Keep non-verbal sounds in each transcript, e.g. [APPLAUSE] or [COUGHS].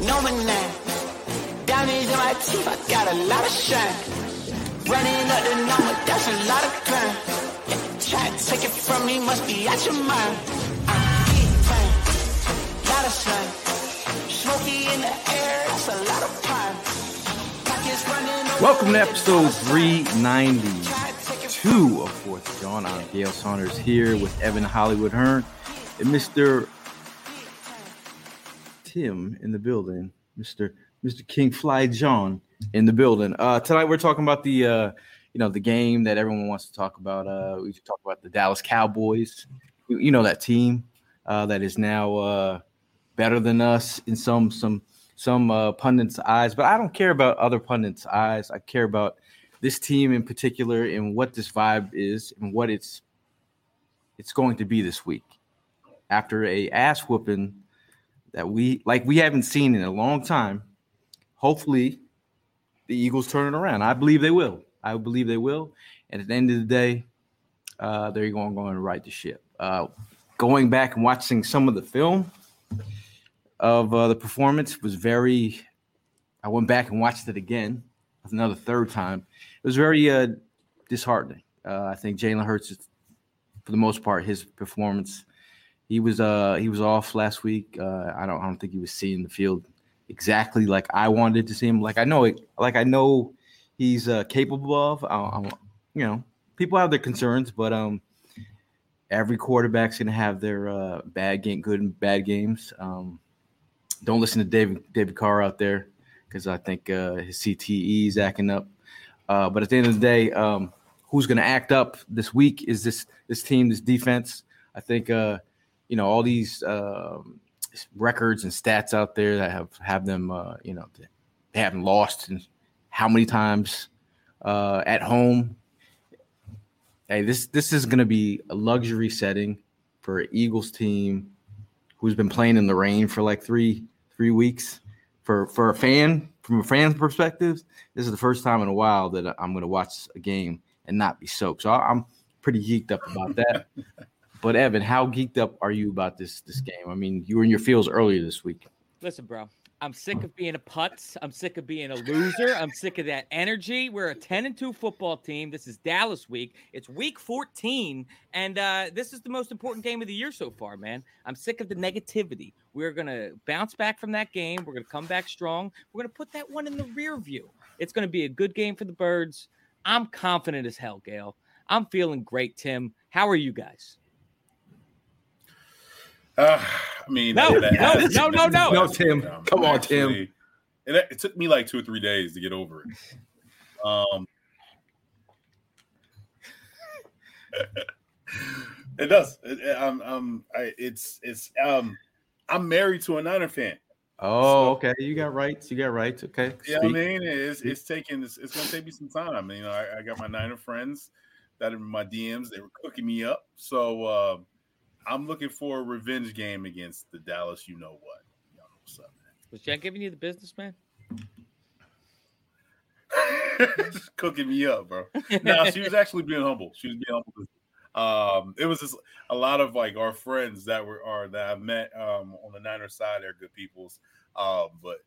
No man, diamonds in my teeth, I got a lot of shine. Running up the number, that's a lot of crime. Yeah, try to take it from me, must be out your mind. I'm big time, lot of sun. Smoky in the air, that's a lot of pine. Pockets running over Welcome to episode 392 of Fourth Jawn. I'm Gayle Saunders here with Evan Hollywood Hearn and Mr. Tim in the building. Mr. Mr. King Fly John in the building. Uh, tonight we're talking about the uh, you know the game that everyone wants to talk about. Uh, we talk about the Dallas Cowboys. You, you know that team uh, that is now uh, better than us in some some some uh, pundits' eyes, but I don't care about other pundits' eyes. I care about this team in particular and what this vibe is and what it's it's going to be this week. After a ass whooping that we like we haven't seen in a long time, hopefully the Eagles turn it around. I believe they will. I believe they will. And at the end of the day, uh, they're going, going to right the ship. Uh, going back and watching some of the film of uh, the performance was very. I went back and watched it again, another third time. It was very uh, disheartening. Uh, I think Jalen Hurts, for the most part, his performance, he was uh he was off last week. Uh, I don't I don't think he was seeing the field exactly like I wanted to see him. Like I know it, like I know he's uh, capable of. I, I, you know, people have their concerns, but um, every quarterback's gonna have their uh, bad game, good and bad games. Um, don't listen to David David Carr out there because I think uh, his CTE is acting up. Uh, but at the end of the day, um, who's going to act up this week is this this team, this defense. I think uh, you know all these um, records and stats out there that have have them, uh, you know, they haven't lost and how many times uh, at home. Hey, this this is going to be a luxury setting for an Eagles team who's been playing in the rain for like three three weeks. For for a fan, from a fan's perspective, this is the first time in a while that I'm going to watch a game and not be soaked. So I'm pretty geeked up about that. But Evan, how geeked up are you about this this game? I mean, you were in your fields earlier this week. Listen, bro, I'm sick of being a putz. I'm sick of being a loser. I'm sick of that energy. We're a 10 and 2 football team. This is Dallas week. It's week 14, and uh, this is the most important game of the year so far, man. I'm sick of the negativity. We're going to bounce back from that game. We're going to come back strong. We're going to put that one in the rear view. It's going to be a good game for the Birds. I'm confident as hell, Gayle. I'm feeling great, Tim. How are you guys? Uh, I mean, No, no, that- no, no, no. No, Tim. Um, Come on, Tim. It, it took me like two or three days to get over it. Um, [LAUGHS] it does. It, it- I'm, I'm, it's, it's, um, I'm married to a Niner fan. Oh, okay. You got rights. You got rights. Okay. Yeah, I mean, it's it's taking it's, it's gonna take me some time. You know, I, I got my Niner friends that are in my DMs. They were cooking me up, so uh, I'm looking for a revenge game against the Dallas. You know what? Y'all know what's up, Was Jen giving you the business, man? man. [LAUGHS] Just cooking me up, bro. [LAUGHS] No, she was actually being humble. She was being humble. Um, it was just a lot of like our friends that were are that I've met um on the Niner side. They're good peoples. Um, but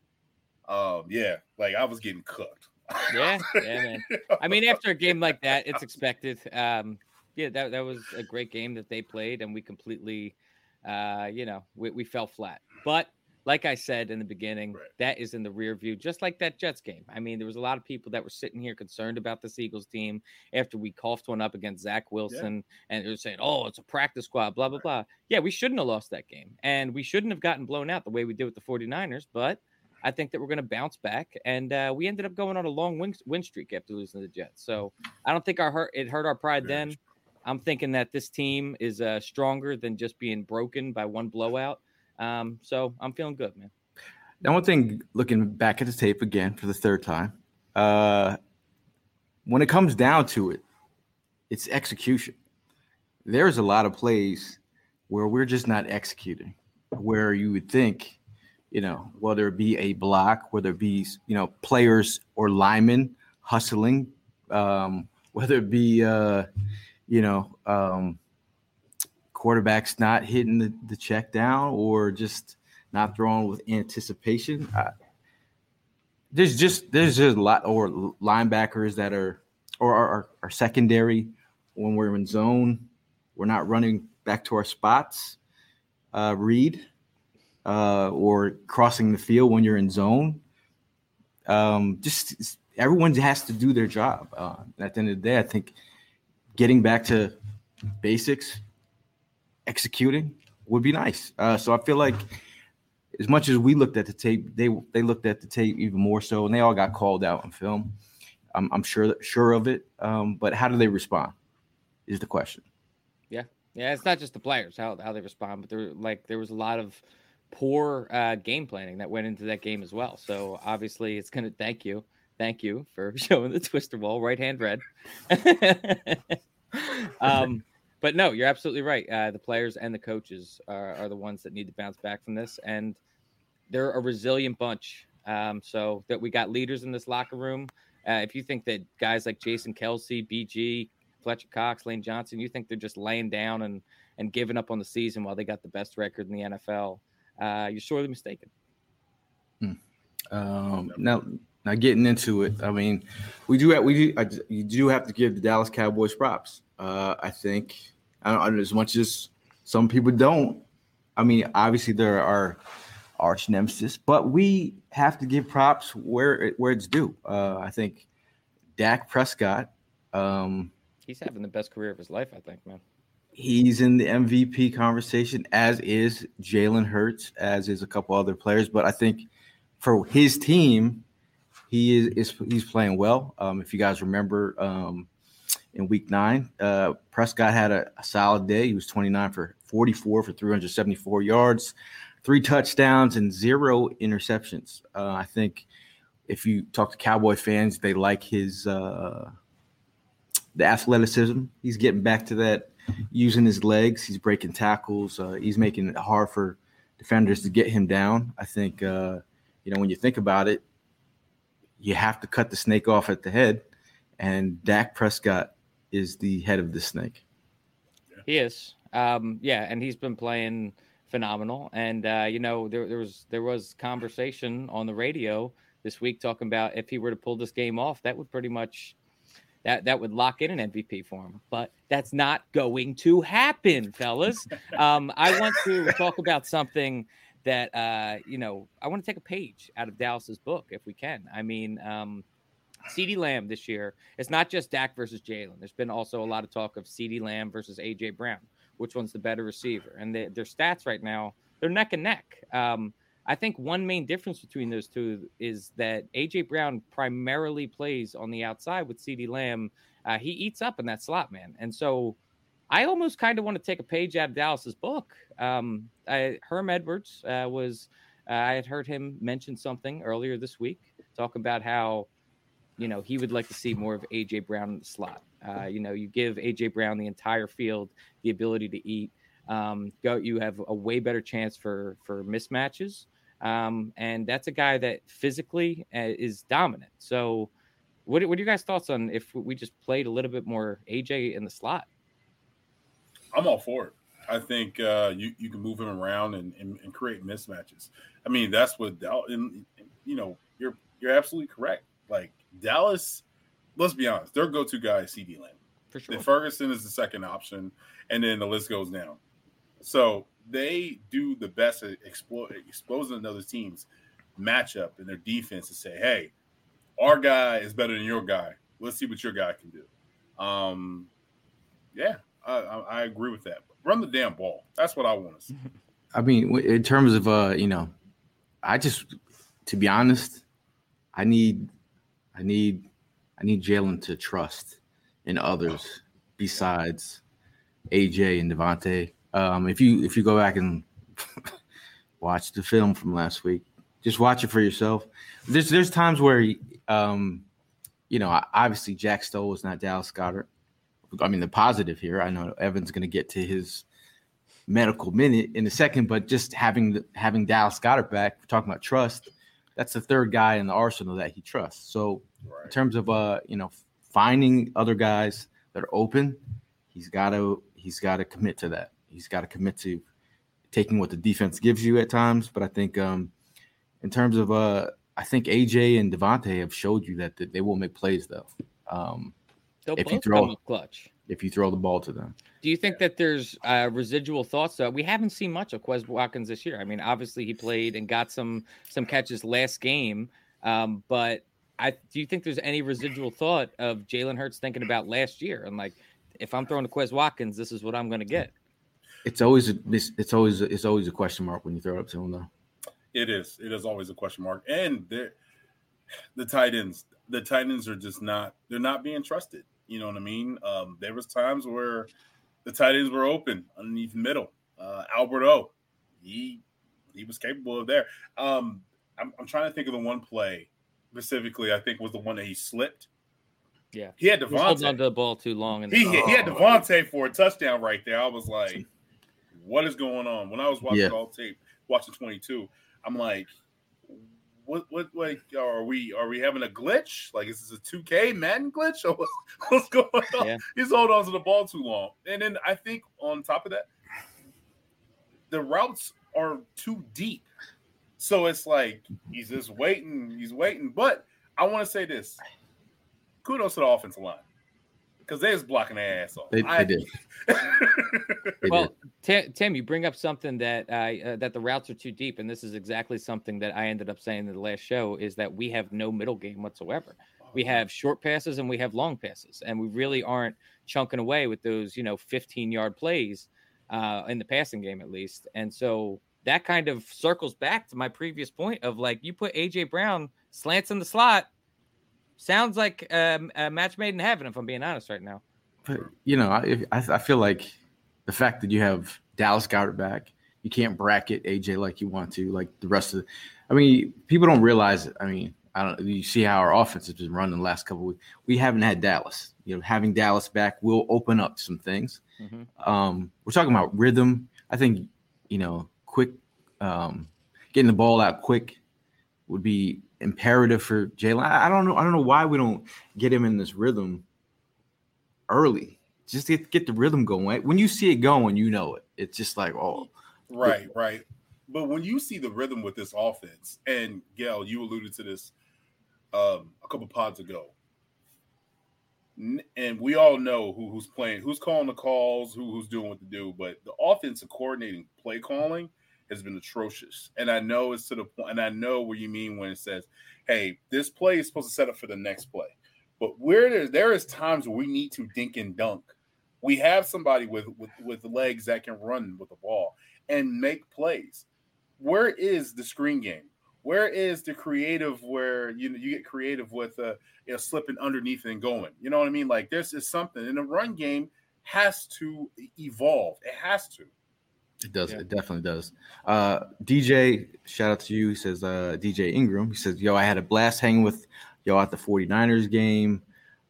um, yeah, like I was getting cooked. Yeah, yeah, man. I mean, after a game like that, it's expected. Um, yeah, that, that was a great game that they played, and we completely, uh, you know, we, we fell flat. But like I said in the beginning, Right. that is in the rear view, just like that Jets game. I mean, there was a lot of people that were sitting here concerned about this Eagles team after we coughed one up against Zach Wilson, and they were saying, "Oh, it's a practice squad," blah blah blah. Yeah, we shouldn't have lost that game, and we shouldn't have gotten blown out the way we did with the 49ers, but. I think that we're going to bounce back, and uh, we ended up going on a long win, win streak after losing to the Jets. So I don't think our hurt it hurt our pride then. I'm thinking that this team is uh, stronger than just being broken by one blowout. Um, so I'm feeling good, man. Now, one thing, looking back at the tape again for the third time, uh, when it comes down to it, it's execution. There's a lot of plays where we're just not executing, where you would think, you know, whether it be a block, whether it be, you know, players or linemen hustling, um, whether it be, uh, you know, um, quarterbacks not hitting the, the check down or just not throwing with anticipation. I, there's just there's just a lot or linebackers that are or are, are secondary when we're in zone. We're not running back to our spots. Uh, read uh, or crossing the field when you're in zone. Um, just everyone has to do their job. Uh, at the end of the day, I think getting back to basics, executing would be nice. Uh, so I feel like as much as we looked at the tape, they they looked at the tape even more so, and they all got called out on film. I'm, I'm sure sure of it. Um, but how do they respond? Is the question. Yeah, yeah. It's not just the players how how they respond, but there like there was a lot of poor uh, game planning that went into that game as well. So obviously, it's gonna thank you, thank you for [LAUGHS] showing the twister ball right hand red. [LAUGHS] um, but no, you're absolutely right. Uh, the players and the coaches are, are, the ones that need to bounce back from this, and they're a resilient bunch. Um, so that we got leaders in this locker room. Uh, if you think that guys like Jason Kelce, BG, Fletcher Cox, Lane Johnson, you think they're just laying down and and giving up on the season while they got the best record in the NFL, uh, you're sorely mistaken. Hmm. Um, now, now getting into it, I mean, we do have, we do, I, you do have to give the Dallas Cowboys props. Uh, I think I don't, as much as some people don't. I mean, obviously there are arch nemesis, but we have to give props where where it's due. Uh, I think Dak Prescott. Um, he's having the best career of his life. I think, man. He's in the MVP conversation, as is Jalen Hurts, as is a couple other players. But I think for his team, he is, is he's playing well. Um, if you guys remember, um, in week nine. Uh, Prescott had a, a, solid day. He was 29 for 44 for 374 yards, three touchdowns, and zero interceptions. Uh, I think if you talk to Cowboy fans, they like his uh, the athleticism. He's getting back to that using his legs. He's breaking tackles. Uh, he's making it hard for defenders to get him down. I think uh, you know when you think about it, you have to cut the snake off at the head. And Dak Prescott is the head of the snake. He is. Um, yeah, and he's been playing phenomenal. And uh, you know, there, there was there was conversation on the radio this week talking about if he were to pull this game off, that would pretty much that that would lock in an MVP for him. But that's not going to happen, fellas. [LAUGHS] Um, I want to talk about something that uh, you know I want to take a page out of Dallas's book if we can. I mean, um, CeeDee Lamb this year, it's not just Dak versus Jalen. There's been also a lot of talk of CeeDee Lamb versus AJ Brown. Which one's the better receiver? And they, their stats right now, they're neck and neck. Um, I think one main difference between those two is that AJ Brown primarily plays on the outside with CeeDee Lamb. Uh, he eats up in that slot, man. And so I almost kind of want to take a page out of Dallas's book. Um, I, Herm Edwards uh, was, uh, I had heard him mention something earlier this week, talk about how you know, he would like to see more of AJ Brown in the slot. Uh, you know, you give AJ Brown the entire field, the ability to eat. Um, go, you have a way better chance for for mismatches, um, and that's a guy that physically uh, is dominant. So, what what are you guys' thoughts on if we just played a little bit more AJ in the slot? I'm all for it. I think uh, you you can move him around and, and, and create mismatches. I mean, that's what and you know you're you're absolutely correct. Like Dallas, let's be honest, their go-to guy is CeeDee Lamb. For sure. Then Ferguson is the second option, and then the list goes down. So they do the best at explo- exposing another team's matchup and their defense to say, "Hey, our guy is better than your guy. Let's see what your guy can do." Um, yeah, I, I, agree with that. Run the damn ball. That's what I want to see. [LAUGHS] I mean, in terms of uh, you know, I just, to be honest, I need I need I need Jalen to trust in others besides AJ and Davante. Um, if you if you go back and [LAUGHS] watch the film from last week, Just watch it for yourself. There's there's times where, um, you know, obviously Jack Stoll is not Dallas Goedert. I mean, the positive here. I know Evan's going to get to his medical minute in a second, but just having having Dallas Goedert back, we're talking about trust. That's the third guy in the arsenal that he trusts. So, right. in terms of uh, you know, finding other guys that are open, he's got to he's got to commit to that. He's got to commit to taking what the defense gives you at times. But I think um, in terms of uh, I think AJ and Davante have showed you that, that they will make plays though. Um, They'll if you throw clutch, if you throw the ball to them. Do you think that there's uh, residual thoughts? Though we haven't seen much of Quez Watkins this year. I mean, obviously he played and got some some catches last game, um, but I do you think there's any residual thought of Jalen Hurts thinking about last year and like, if I'm throwing to Quez Watkins, this is what I'm going to get. It's always a, it's always a, it's always a question mark when you throw it up to him though. It is. It is always a question mark, and the tight ends, the tight ends are just not. They're not being trusted. You know what I mean? Um, there was times where the tight ends were open underneath middle. Uh, Albert O, he he was capable of there. Um, I'm, I'm trying to think of the one play specifically. I think was the one that he slipped. Yeah, he had Davante he onto the ball too long. And he, he had Davante for a touchdown right there. I was like, "What is going on?" When I was watching yeah. all tape, watching 22, I'm like, what what like are we are we having a glitch? Like is this a 2K Madden glitch [LAUGHS] or what's, what's going on? Yeah. He's holding on to the ball too long. And then I think on top of that, the routes are too deep. So it's like he's just waiting, he's waiting. But I want to say this. Kudos to the offensive line because they was blocking their ass off. They, they did. [LAUGHS] they well, did. Tim, you bring up something that uh, uh, that the routes are too deep, and this is exactly something that I ended up saying in the last show is that we have no middle game whatsoever. We have short passes and we have long passes, and we really aren't chunking away with those, you know, 15 yard plays uh, in the passing game at least. And so that kind of circles back to my previous point of like you put AJ Brown slants in the slot sounds like um, a match made in heaven. If I'm being honest right now. But you know, I, I feel like the fact that you have Dallas Goedert back, you can't bracket AJ like you want to, like the rest of. The, I mean, people don't realize it. I mean, I don't. You see how our offense has been running the last couple weeks. We haven't had Dallas. You know, having Dallas back will open up some things. Mm-hmm. Um, we're talking about rhythm. I think you know, quick, um, getting the ball out quick would be imperative for Jalen. I don't know. I don't know why we don't get him in this rhythm early. Just get get the rhythm going. When you see it going, you know it. It's just like oh, right, right. But when you see the rhythm with this offense, and Gayle, you alluded to this um, a couple pods ago, and we all know who, who's playing, who's calling the calls, who, who's doing what to do. But the offensive coordinating play calling has been atrocious. And I know it's to the point, and I know what you mean when it says, hey, this play is supposed to set up for the next play. But where there, there is times we need to dink and dunk. We have somebody with, with, with legs that can run with the ball and make plays. Where is the screen game? Where is the creative where you know you get creative with uh you know slipping underneath and going? You know what I mean? Like this is something in the run game has to evolve. It has to. It does. Yeah. It definitely does. Uh, DJ, shout out to you. He says, uh, DJ Ingram. He says, Yo, I had a blast hanging with y'all at the 49ers game.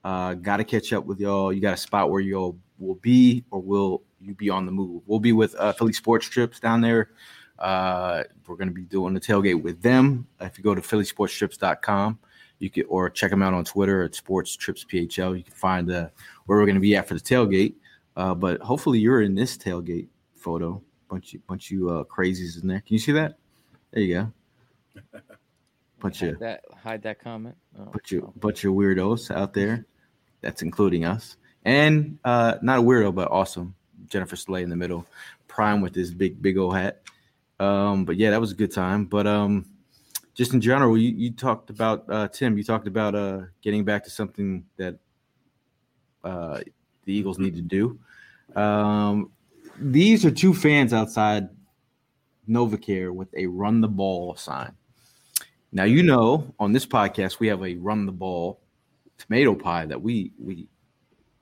Uh, got to catch up with y'all. You got a spot where y'all will be, or will you be on the move? We'll be with uh, Philly Sports Trips down there. Uh, we're going to be doing the tailgate with them. If you go to phillysportstrips.com, you can or check them out on Twitter at Sports Trips PHL. You can find uh, where we're going to be at for the tailgate. Uh, but hopefully, you're in this tailgate photo bunch of bunch of uh, crazies in there. Can you see that? There you go. [LAUGHS] Bunch hide of that hide that comment. Oh, bunch of oh. bunch of weirdos out there. That's including us, and uh, not a weirdo, but awesome. Jennifer Slay in the middle, prime with his big big old hat. Um, but yeah, that was a good time. But um, just in general, you, you talked about uh, Tim. You talked about uh, getting back to something that uh, the Eagles need to do. Um, these are two fans outside NovaCare with a run the ball sign. Now you know on this podcast we have a run the ball tomato pie that we we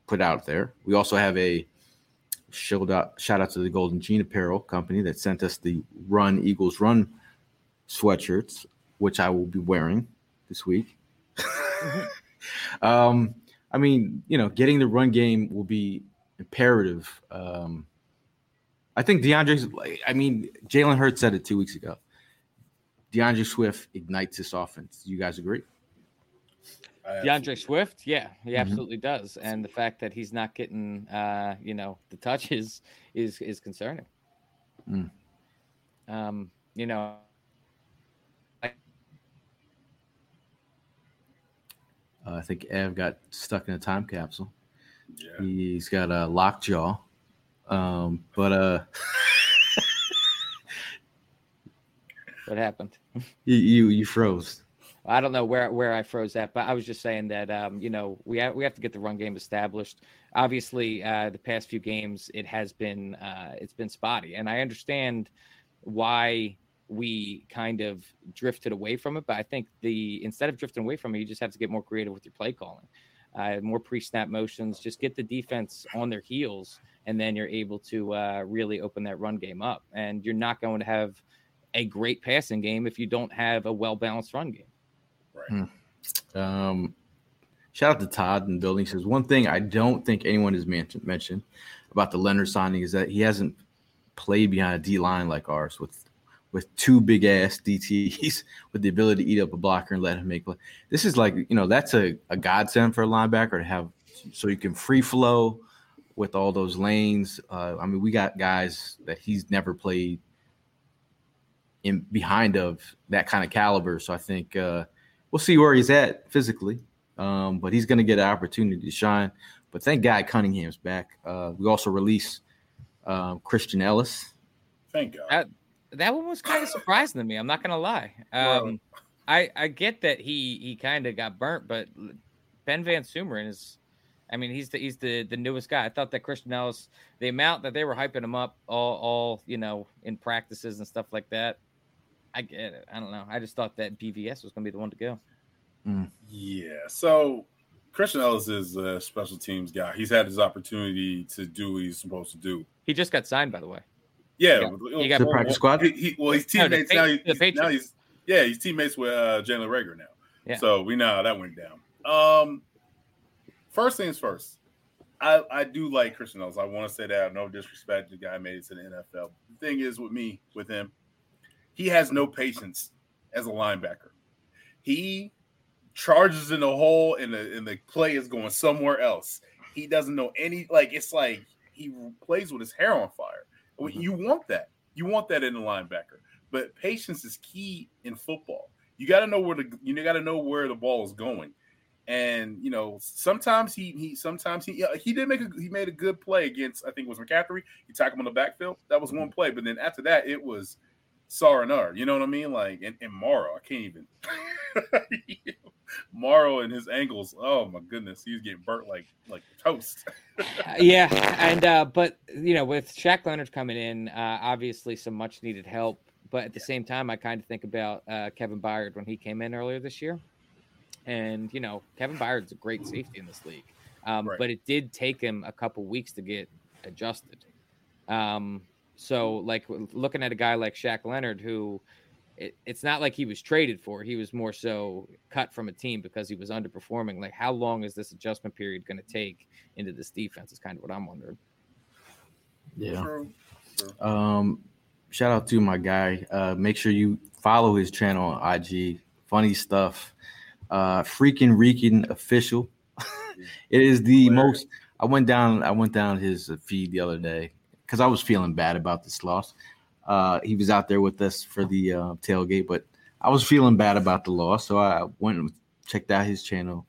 put out there. We also have a shout out shout out to the Golden Gene Apparel company that sent us the Run Eagles Run sweatshirts. which I will be wearing this week. [LAUGHS] um, I mean, you know, getting the run game will be imperative. Um, I think DeAndre's. I mean, Jalen Hurts said it two weeks ago. DeAndre Swift ignites this offense. You guys agree? DeAndre Swift, yeah, he mm-hmm. absolutely does. And the fact that he's not getting, uh, you know, the touches is is concerning. Mm. Um, you know, I, uh, I think Ev got stuck in a time capsule. Yeah. He's got a lockjaw. Um, but uh what happened? You, you you froze. I don't know where where I froze at, but I was just saying that um, you know we have we have to get the run game established. Obviously, uh, the past few games it has been uh, it's been spotty, and I understand why we kind of drifted away from it. But I think the instead of drifting away from it, you just have to get more creative with your play calling, uh, more pre-snap motions. Just get the defense on their heels, and then you're able to uh, really open that run game up. And you're not going to have a great passing game if you don't have a well balanced run game. Right. Hmm. Um, shout out to Todd in the building. He says one thing I don't think anyone has mentioned mentioned about the Leonard signing is that he hasn't played behind a D line like ours with with two big ass DTs [LAUGHS] with the ability to eat up a blocker and let him make play. This is like you know that's a, a godsend for a linebacker to have so you can free flow with all those lanes. Uh, I mean, we got guys that he's never played in behind of that kind of caliber. So I think uh, we'll see where he's at physically, um, but he's going to get an opportunity to shine. But thank God Cunningham's back. Uh, we also released uh, Christian Ellis. Thank God. That, that one was kind of surprising to me. I'm not going to lie. Um, I I get that he he kind of got burnt, but Ben VanSumeren is. I mean, he's the he's the the newest guy. I thought that Christian Ellis, the amount that they were hyping him up all all you know in practices and stuff like that, I get it. I don't know. I just thought that BVS was going to be the one to go. Mm. Yeah. So Christian Ellis is a special teams guy. He's had his opportunity to do what he's supposed to do. He just got signed, by the way. Yeah, he got, the practice squad. He, he, well, he's teammates no, now. He's, now he's yeah, he's teammates with uh, Jalen Reagor now. Yeah. So we know how that went down. Um, first things first. I, I do like Christian Ellis. I want to say that. No disrespect, to the guy made it to the NFL. The thing is with me, with him, he has no patience as a linebacker. He charges in the hole and the and the play is going somewhere else. He doesn't know any like it's like he plays with his hair on fire. Mm-hmm. You want that. You want that in a linebacker. But patience is key in football. You got to know where the you got to know where the ball is going. And you know, sometimes he he sometimes he he did make a he made a good play against I think it was McCaffrey. He tackled him on the backfield. That was one mm-hmm. play, but then after that it was Saranur. You know what I mean? Like and, and Morrow. I can't even [LAUGHS] Morrow and his ankles. Oh my goodness, he's getting burnt like like toast. [LAUGHS] yeah, and uh, but you know, with Shaq Leonard coming in, uh, obviously some much needed help. But at the same time, I kind of think about uh, Kevin Byard when he came in earlier this year, and you know, Kevin Byard's a great safety in this league, um, right. but it did take him a couple weeks to get adjusted. Um, so, like looking at a guy like Shaq Leonard, who it, it's not like he was traded for; he was more so cut from a team because he was underperforming. Like, how long is this adjustment period going to take into this defense? Is kind of what I'm wondering. Yeah. Um, shout out to my guy. Uh, make sure you follow his channel on IG. Funny stuff. Uh, freaking Reeking official. [LAUGHS] it is the most. I went down. I went down his feed the other day because I was feeling bad about this loss. Uh, he was out there with us for the uh, tailgate, but I was feeling bad about the loss, so I went and checked out his channel.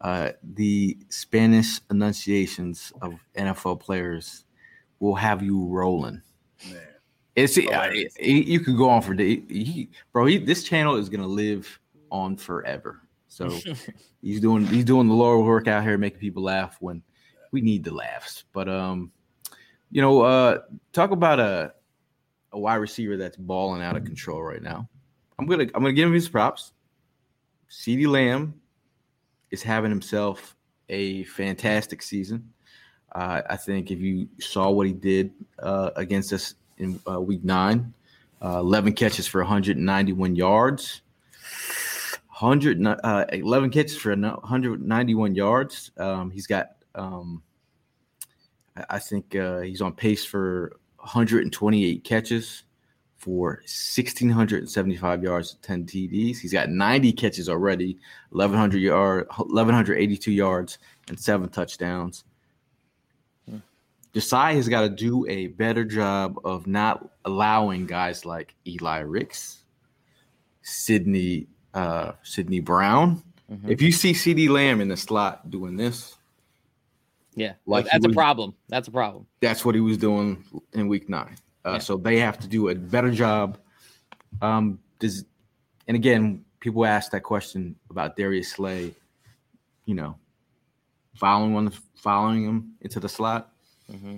Uh, the Spanish enunciations of NFL players will have you rolling. Man. It's uh, you could go on for day, he, bro. He, this channel is gonna live on forever. So [LAUGHS] he's doing he's doing the Lord work out here, making people laugh when we need the laughs. But um, you know, uh, talk about a a wide receiver that's balling out of control right now. I'm gonna I'm gonna give him his props. CeeDee Lamb is having himself a fantastic season. Uh, I think if you saw what he did uh, against us in uh, week nine, uh, 11 catches for 191 yards. 100, uh, 11 catches for 191 yards. Um, he's got, um, I think uh, he's on pace for 128 catches for 1,675 yards, 10 TDs. He's got 90 catches already, 1,100 yard, 1,182 yards, and seven touchdowns. Desai has got to do a better job of not allowing guys like Eli Ricks, Sydney, uh, Sydney Brown. Mm-hmm. If you see CeeDee Lamb in the slot doing this, yeah, like that's was, a problem. That's a problem. That's what he was doing in week nine. Uh, yeah. So they have to do a better job. Um, does and again, people ask that question about Darius Slay. You know, following one, following him into the slot. Mm-hmm.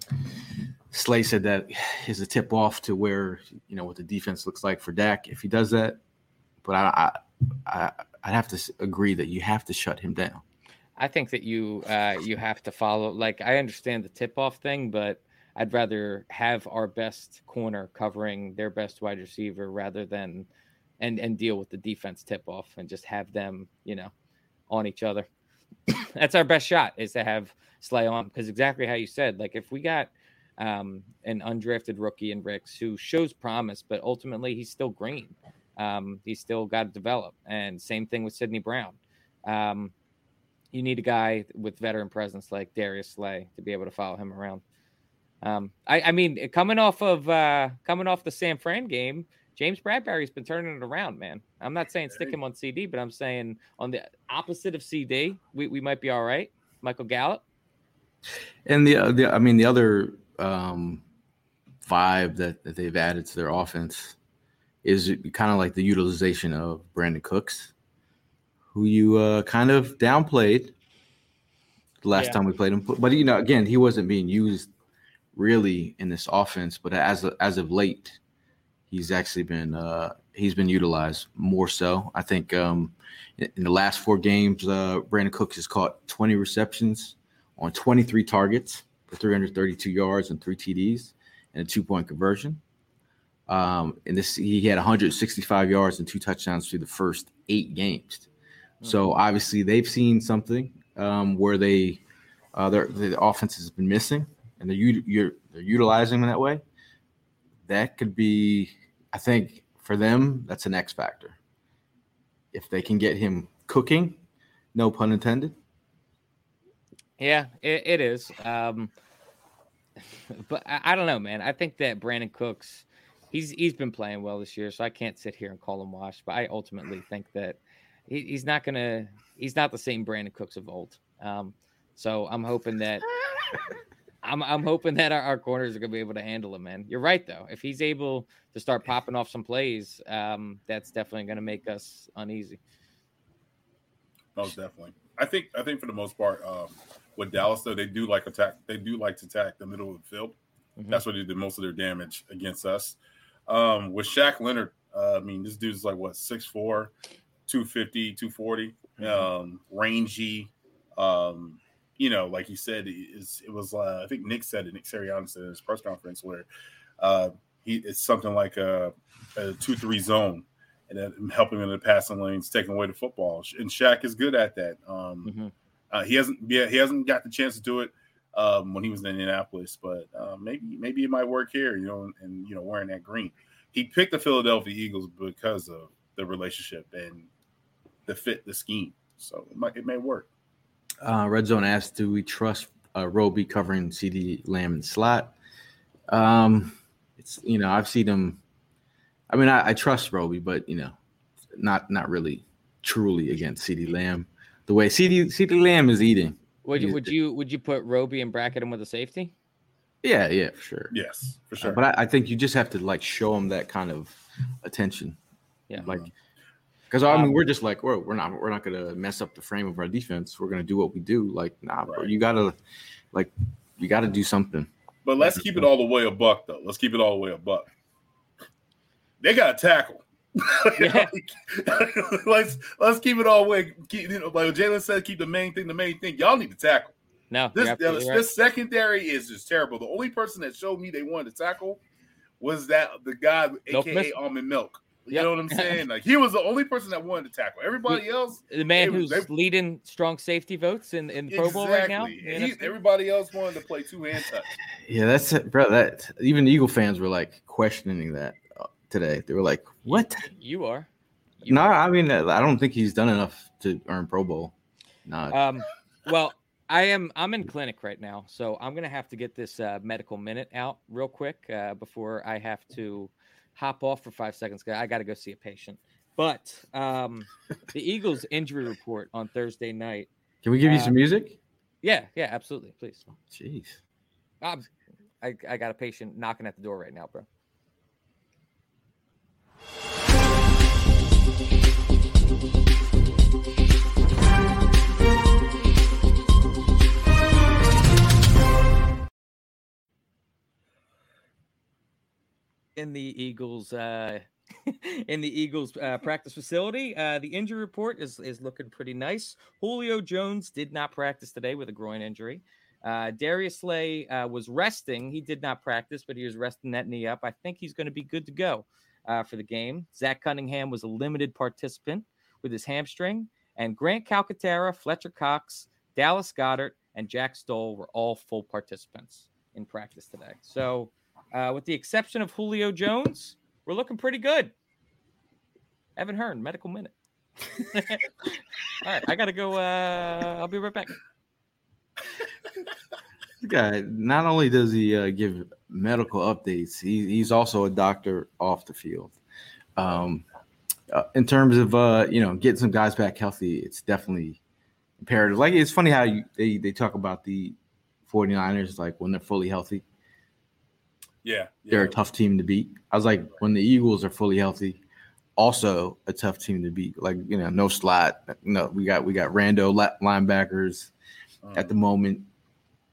Slay said that is a tip off to where you know what the defense looks like for Dak if he does that. But I, I, I I'd have to agree that you have to shut him down. I think that you uh, you have to follow. Like I understand the tip off thing, but I'd rather have our best corner covering their best wide receiver rather than and and deal with the defense tip off and just have them, you know, on each other. [COUGHS] That's our best shot is to have Slay on because exactly how you said, like if we got um, an undrafted rookie in Ricks who shows promise, but ultimately he's still green. Um, he's still got to develop. And same thing with Sydney Brown. Um, you need a guy with veteran presence like Darius Slay to be able to follow him around. Um, I, I, mean, coming off of uh, coming off the San Fran game, James Bradberry's been turning it around, man. I'm not saying stick him on CeeDee, but I'm saying on the opposite of CeeDee, we, we might be all right. Michael Gallup. And the, the I mean, the other um, vibe that, that they've added to their offense is kind of like the utilization of Brandin Cooks who you uh, kind of downplayed the last yeah. time we played him. But you know, again, he wasn't being used really in this offense. But as as of late, he's actually been uh, he's been utilized more so. I think um, in the last four games, uh, Brandin Cooks has caught 20 receptions on 23 targets for 332 yards and three TDs and a two point conversion. Um, and this he had 165 yards and two touchdowns through the first eight games. So mm-hmm. obviously they've seen something um, where they uh, their the offense has been missing, and they're you're, they're utilizing them that way. That could be, I think, for them, that's an X factor. If they can get him cooking, no pun intended. Yeah, it, it is. Um, [LAUGHS] but I, I, don't know, man. I think that Brandin Cooks, he's he's been playing well this year, so I can't sit here and call him washed. But I ultimately think that he, he's not gonna he's not the same Brandin Cooks of old. Um, so I'm hoping that I'm I'm hoping that our, our, corners are gonna be able to handle him, man. You're right though. If he's able to start popping off some plays, um, that's definitely gonna make us uneasy. Most definitely. I think I think for the most part, um, with Dallas though, they do like attack. They do like to attack the middle of the field. Mm-hmm. That's where they did most of their damage against us. Um, with Shaq Leonard, uh, I mean, this dude's like what six four, 250, 240, mm-hmm. um, rangy. Um, you know, like you said, it, it was, uh, I think Nick said it, Nick Sirianni said in his press conference where uh, he it's something like a, a 2 3 zone and then helping in the passing lanes, taking away the football. And Shaq is good at that. Um, mm-hmm. uh, he hasn't, yeah, he hasn't got the chance to do it um, when he was in Indianapolis, but uh, maybe maybe it might work here. You know, and, you know wearing that green. He picked the Philadelphia Eagles because of the relationship and the fit the scheme. So it might it may work. Uh, Red Zone asked, "Do we trust uh, Roby covering CeeDee Lamb in slot?" Um, it's you know I've seen him. I mean, I, I trust Roby, but you know, not not really truly against CeeDee Lamb. The way CD CeeDee Lamb is eating. Would you would you would you put Roby and bracket him with a safety? Yeah, yeah, for sure. Yes, for sure. Uh, but I, I, think you just have to like show him that kind of attention. Yeah, like because I mean, um, we're just like, we're, we're not we're not gonna mess up the frame of our defense. We're gonna do what we do. Like, nah, right. bro, you gotta like you gotta do something. But let's keep it all the way a buck, though. Let's keep it all the way a buck. They got to tackle. Yeah. [LAUGHS] [LAUGHS] let's let's keep it all way. Keep, you know, like Jalen said, keep the main thing the main thing. Y'all need to tackle. No, this this, right. this secondary is just terrible. The only person that showed me they wanted to tackle was that the guy, aka Almond Milk. You Yep. know what I'm [LAUGHS] saying? Like he was the only person that wanted to tackle. Everybody else, The man They- who's they- leading strong safety votes in, in the Pro Bowl right now. exactly. He- everybody else wanted to play two hand touch. Yeah, that's it, bro. That even Eagle fans were like questioning that today. They were like, "What?" You are. You No, are. I mean, I don't think he's done enough to earn Pro Bowl. Nah, Um, well, I am. I'm in clinic right now, so I'm gonna have to get this uh, medical minute out real quick uh, before I have to hop off for five seconds. I got to go see a patient. But um, the [LAUGHS] Eagles' injury report on Thursday night. can we give you uh, some music? Yeah, yeah, absolutely, please. Jeez. Um, I, I got a patient knocking at the door right now, bro. In the Eagles uh [LAUGHS] in the Eagles uh, practice facility. Uh the injury report is is looking pretty nice. Julio Jones did not practice today with a groin injury. Uh Darius Slay uh, was resting. He did not practice, but he was resting that knee up. I think he's going to be good to go uh, for the game. Zach Cunningham was a limited participant with his hamstring, and Grant Calcaterra, Fletcher Cox, Dallas Goedert, and Jack Stoll were all full participants in practice today. So uh, with the exception of Julio Jones, we're looking pretty good. Evan Hearn, medical minute. [LAUGHS] All right, I gotta go. Uh, I'll be right back. [LAUGHS] This guy not only does he uh, give medical updates, he, he's also a doctor off the field. Um, uh, in terms of uh, you know getting some guys back healthy, it's definitely imperative. Like it's funny how you, they they talk about the 49ers like when they're fully healthy, Yeah, they're a tough team to beat. I was like when the Eagles are fully healthy, also a tough team to beat. Like you know no slot, no we got we got rando li- linebackers at the moment.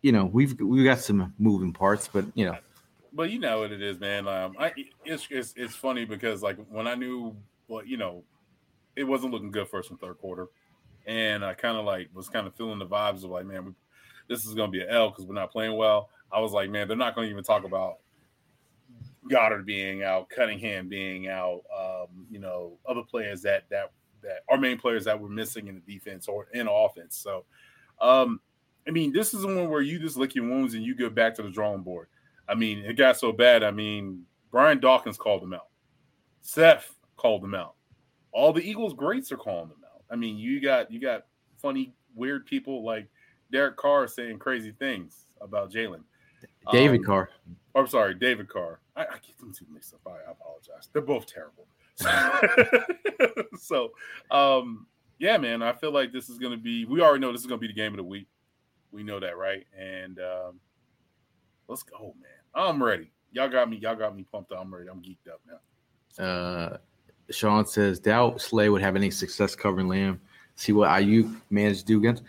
You know we've we got some moving parts, but you know But you know what it is, man. Um, I it's, it's it's funny because like when I knew, well, you know, it wasn't looking good first and third quarter, and I kind of like was kind of feeling the vibes of like, man, we, this is gonna be an L because we're not playing well. I was like, man, they're not gonna even talk about Goedert being out, Cunningham being out, um, you know, other players that that that our main players that were missing in the defense or in offense. So, um, I mean, this is the one where you just lick your wounds and you go back to the drawing board. I mean, it got so bad. I mean, Brian Dawkins called him out. Seth called him out. All the Eagles greats are calling him out. I mean, you got you got funny, weird people like Derek Carr saying crazy things about Jalen. David Um, Carr. I'm sorry, David Carr. I, I get them two mixed up. I, I apologize. They're both terrible. [LAUGHS] so, um, yeah, man, I feel like this is going to be. We already know this is going to be the game of the week. We know that, right? And um, let's go, man. I'm ready. Y'all got me. Y'all got me pumped. up. I'm ready. I'm geeked up now. Uh, Sean says, doubt Slay would have any success covering Lamb. See what Aiyuk managed to do against.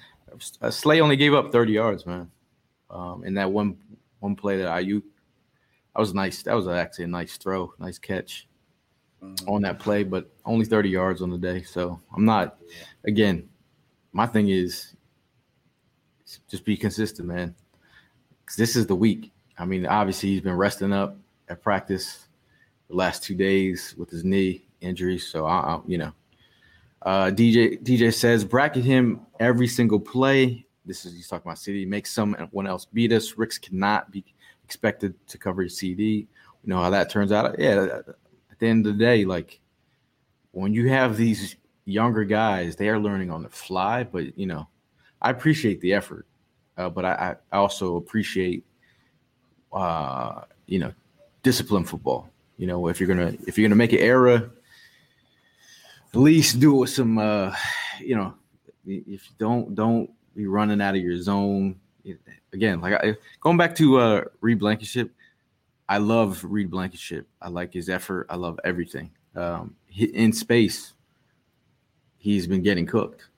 Uh, Slay only gave up 30 yards, man. Um, in that one one play that Aiyuk, that was nice. That was actually a nice throw, nice catch Mhm. on that play, but only 30 yards on the day. So I'm not. Again, my thing is just be consistent, man. 'Cause this is the week. I mean, obviously he's been resting up at practice the last two days with his knee injury. So I, I you know, uh, DJ DJ says bracket him every single play. This is he's talking about CeeDee. Make someone else beat us. Ricks cannot be expected to cover CeeDee. We know how that turns out. Yeah, at the end of the day, like when you have these younger guys, they are learning on the fly. But you know, I appreciate the effort, uh, but I, I also appreciate, uh, you know, discipline football. You know, if you're gonna if you're gonna make an error, at least do it with some, uh, you know, if you don't don't be running out of your zone. Again, like I, going back to uh, Reed Blankenship, I love Reed Blankenship. I like his effort. I love everything. Um, in space, he's been getting cooked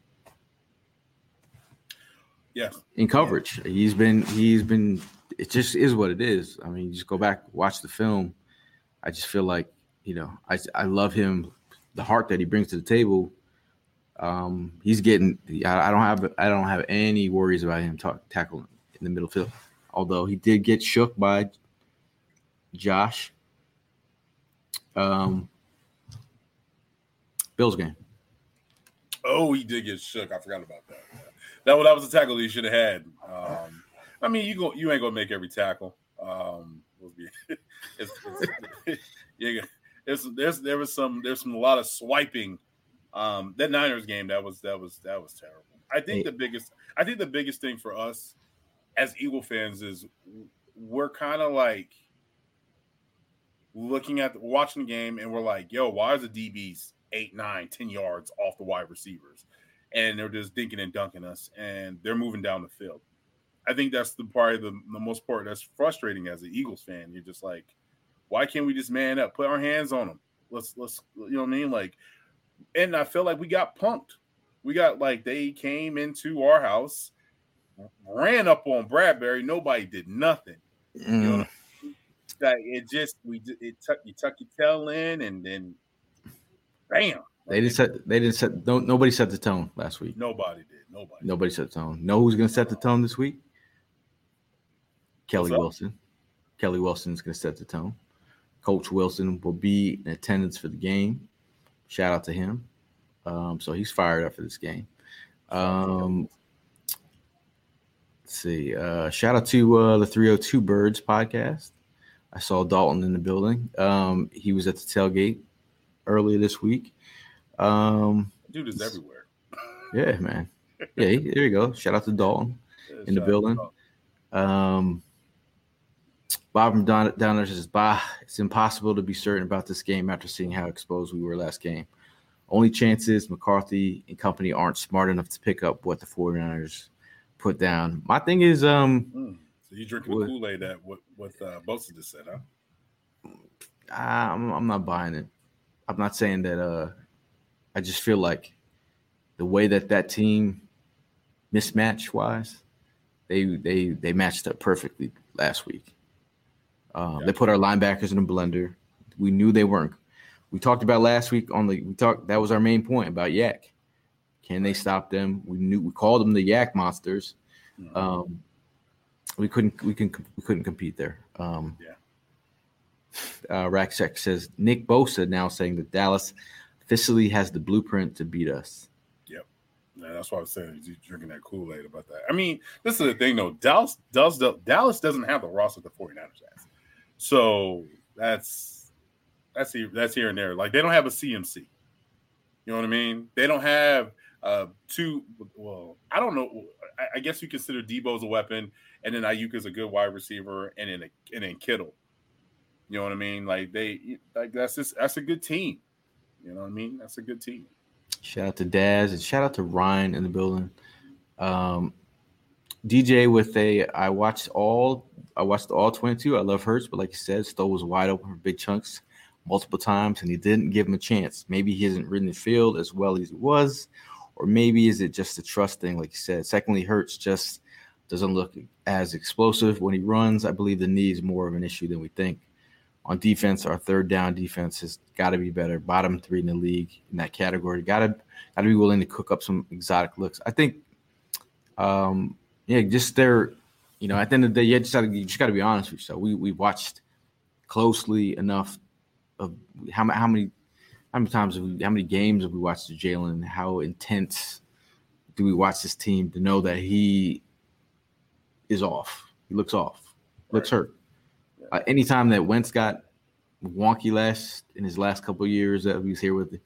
Yes. in coverage. He's been he's been it just is what it is. I mean, you just go back watch the film. I just feel like you know I I love him, the heart that he brings to the table. Um, he's getting. I, I don't have I don't have any worries about him talk, tackling in the middle field. Although he did get shook by Josh. Um, Bills game. Oh, he did get shook. I forgot about that. That that was a tackle he should have had. Um, I mean, you go, you ain't gonna make every tackle. Um, [LAUGHS] it's, it's, [LAUGHS] yeah, there's, there's there was some there's some a lot of swiping. Um, that Niners game that was that was that was terrible. I think the biggest I think the biggest thing for us as Eagle fans is we're kind of like looking at the, watching the game and we're like, yo, why is the DBs eight, nine, ten yards off the wide receivers? And they're just dinking and dunking us and they're moving down the field. I think that's the part of the, the most part that's frustrating as an Eagles fan. You're just like, why can't we just man up, put our hands on them? Let's let's you know what I mean? Like, and I feel like we got punked. We got like they came into our house, ran up on Bradberry. Nobody did nothing. Mm. You know, that it just we it tuck you tuck your tail in and then bam. They didn't set. They didn't set. No, nobody set the tone last week. Nobody did. Nobody. Nobody set the tone. Know who's going to set the tone this week? Kelly Wilson. Kelly Wilson is going to set the tone. Coach Wilson will be in attendance for the game. Shout out to him. Um, so he's fired up for this game. Um, let's see. Uh, shout out to uh, the 302 Birds podcast. I saw Dalton in the building. Um, he was at the tailgate earlier this week. Um, Dude is everywhere. Yeah, man. Yeah, there you go. Shout out to Dalton yeah, in the building. Um, Bob from Don- Downer says, Bah, it's impossible to be certain about this game after seeing how exposed we were last game. Only chances McCarthy and company aren't smart enough to pick up what the 49ers put down. My thing is, um, mm. so you drinking the Kool Aid that what what uh, Bosa just said, huh? I'm I'm not buying it. I'm not saying that. Uh, I just feel like the way that that team mismatch wise, they they they matched up perfectly last week. Um, yeah. They put our linebackers in a blender. We knew they weren't. We talked about last week on the. We talked that was our main point about YAC. Can they stop them? We knew we called them the YAC monsters. Mm-hmm. Um, we couldn't. We can. We couldn't compete there. Um, yeah. Uh, Racksec says Nick Bosa now saying that Dallas officially has the blueprint to beat us. Yep. Yeah, that's why I was saying he's drinking that Kool Aid about that. I mean, this is the thing though. Dallas does Dallas doesn't have the roster the 49ers has. So that's that's here, that's here and there. Like they don't have a CMC. You know what I mean? They don't have uh two. Well, I don't know. I, I guess you consider Deebo's a weapon, and then Aiyuk is a good wide receiver, and then a, and then Kittle. You know what I mean? Like they like that's just that's a good team. You know what I mean? That's a good team. Shout out to Daz and shout out to Ryan in the building. Um, DJ with a I watched all I watched all 22. I love Hurts, but like you said, Stowe was wide open for big chunks multiple times, and he didn't give him a chance. Maybe he hasn't ridden the field as well as he was, or maybe is it just a trust thing, like you said. Secondly, Hurts just doesn't look as explosive when he runs. I believe the knee is more of an issue than we think. On defense, our third down defense has got to be better. Bottom three in the league in that category. Got to got to be willing to cook up some exotic looks. I think, um, yeah, just their you know, at the end of the day, you just gotta, you just got to be honest with yourself. We we watched closely enough of how how many how many times have we, how many games have we watched the Jalen? How intense do we watch this team to know that he is off? He looks off, looks hurt. Uh, anytime that Wentz got wonky last in his last couple years that he was here with,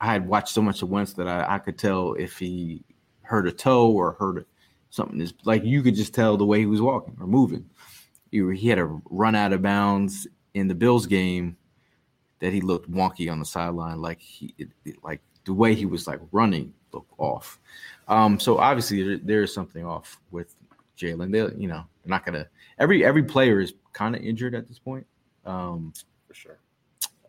I had watched so much of Wentz that I, I could tell if he hurt a toe or hurt something like you could just tell the way he was walking or moving. He, he had a run out of bounds in the Bills game that he looked wonky on the sideline, like he it, it, like the way he was like running looked off. Um, so obviously there, there is something off with Jalen. They, you know, they're not gonna every every player is kind of injured at this point. Um, for sure.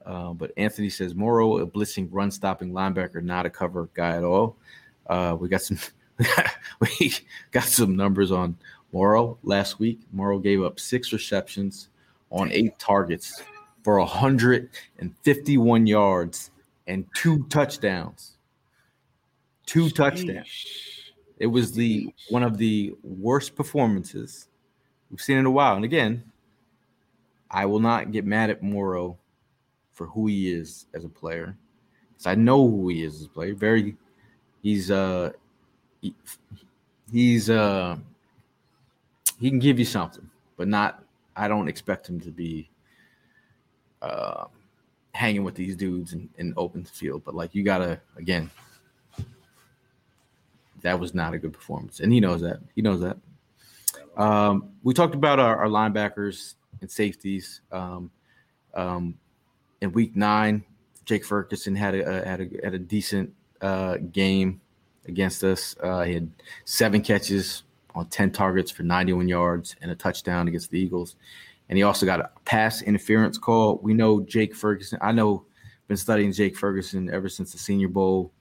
Uh, but Anthony says Morrow, a blitzing run stopping linebacker, not a cover guy at all. Uh, we got some [LAUGHS] we got some numbers on Morrow last week. Morrow gave up six receptions on eight targets for 151 yards and two touchdowns. Two Jeez. touchdowns. It was the one of the worst performances we've seen in a while. And again, I will not get mad at Morrow for who he is as a player. So I know who he is as a player. Very, he's uh, he, he's uh, he can give you something, but not. I don't expect him to be uh, hanging with these dudes in, in open field. But like you gotta again, that was not a good performance, and he knows that. He knows that. Um, we talked about our, our linebackers and safeties. Um, um, in week nine, Jake Ferguson had a, had a had a decent uh, game against us. Uh, he had seven catches on ten targets for 91 yards and a touchdown against the Eagles. And he also got a pass interference call. We know Jake Ferguson. I know, been studying Jake Ferguson ever since the Senior Bowl.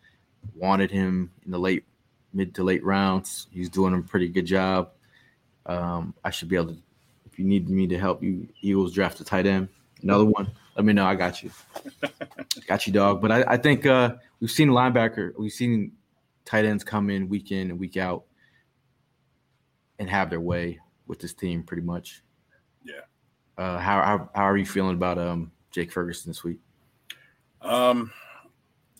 Wanted him in the late, mid to late rounds. He's doing a pretty good job. Um, I should be able to. If you need me to help you, Eagles draft a tight end. Another one. Let me know. I got you. [LAUGHS] got you, dog. But I, I think uh, we've seen linebacker. We've seen tight ends come in week in and week out and have their way with this team pretty much. Yeah. Uh, how, how how are you feeling about um Jake Ferguson this week? Um,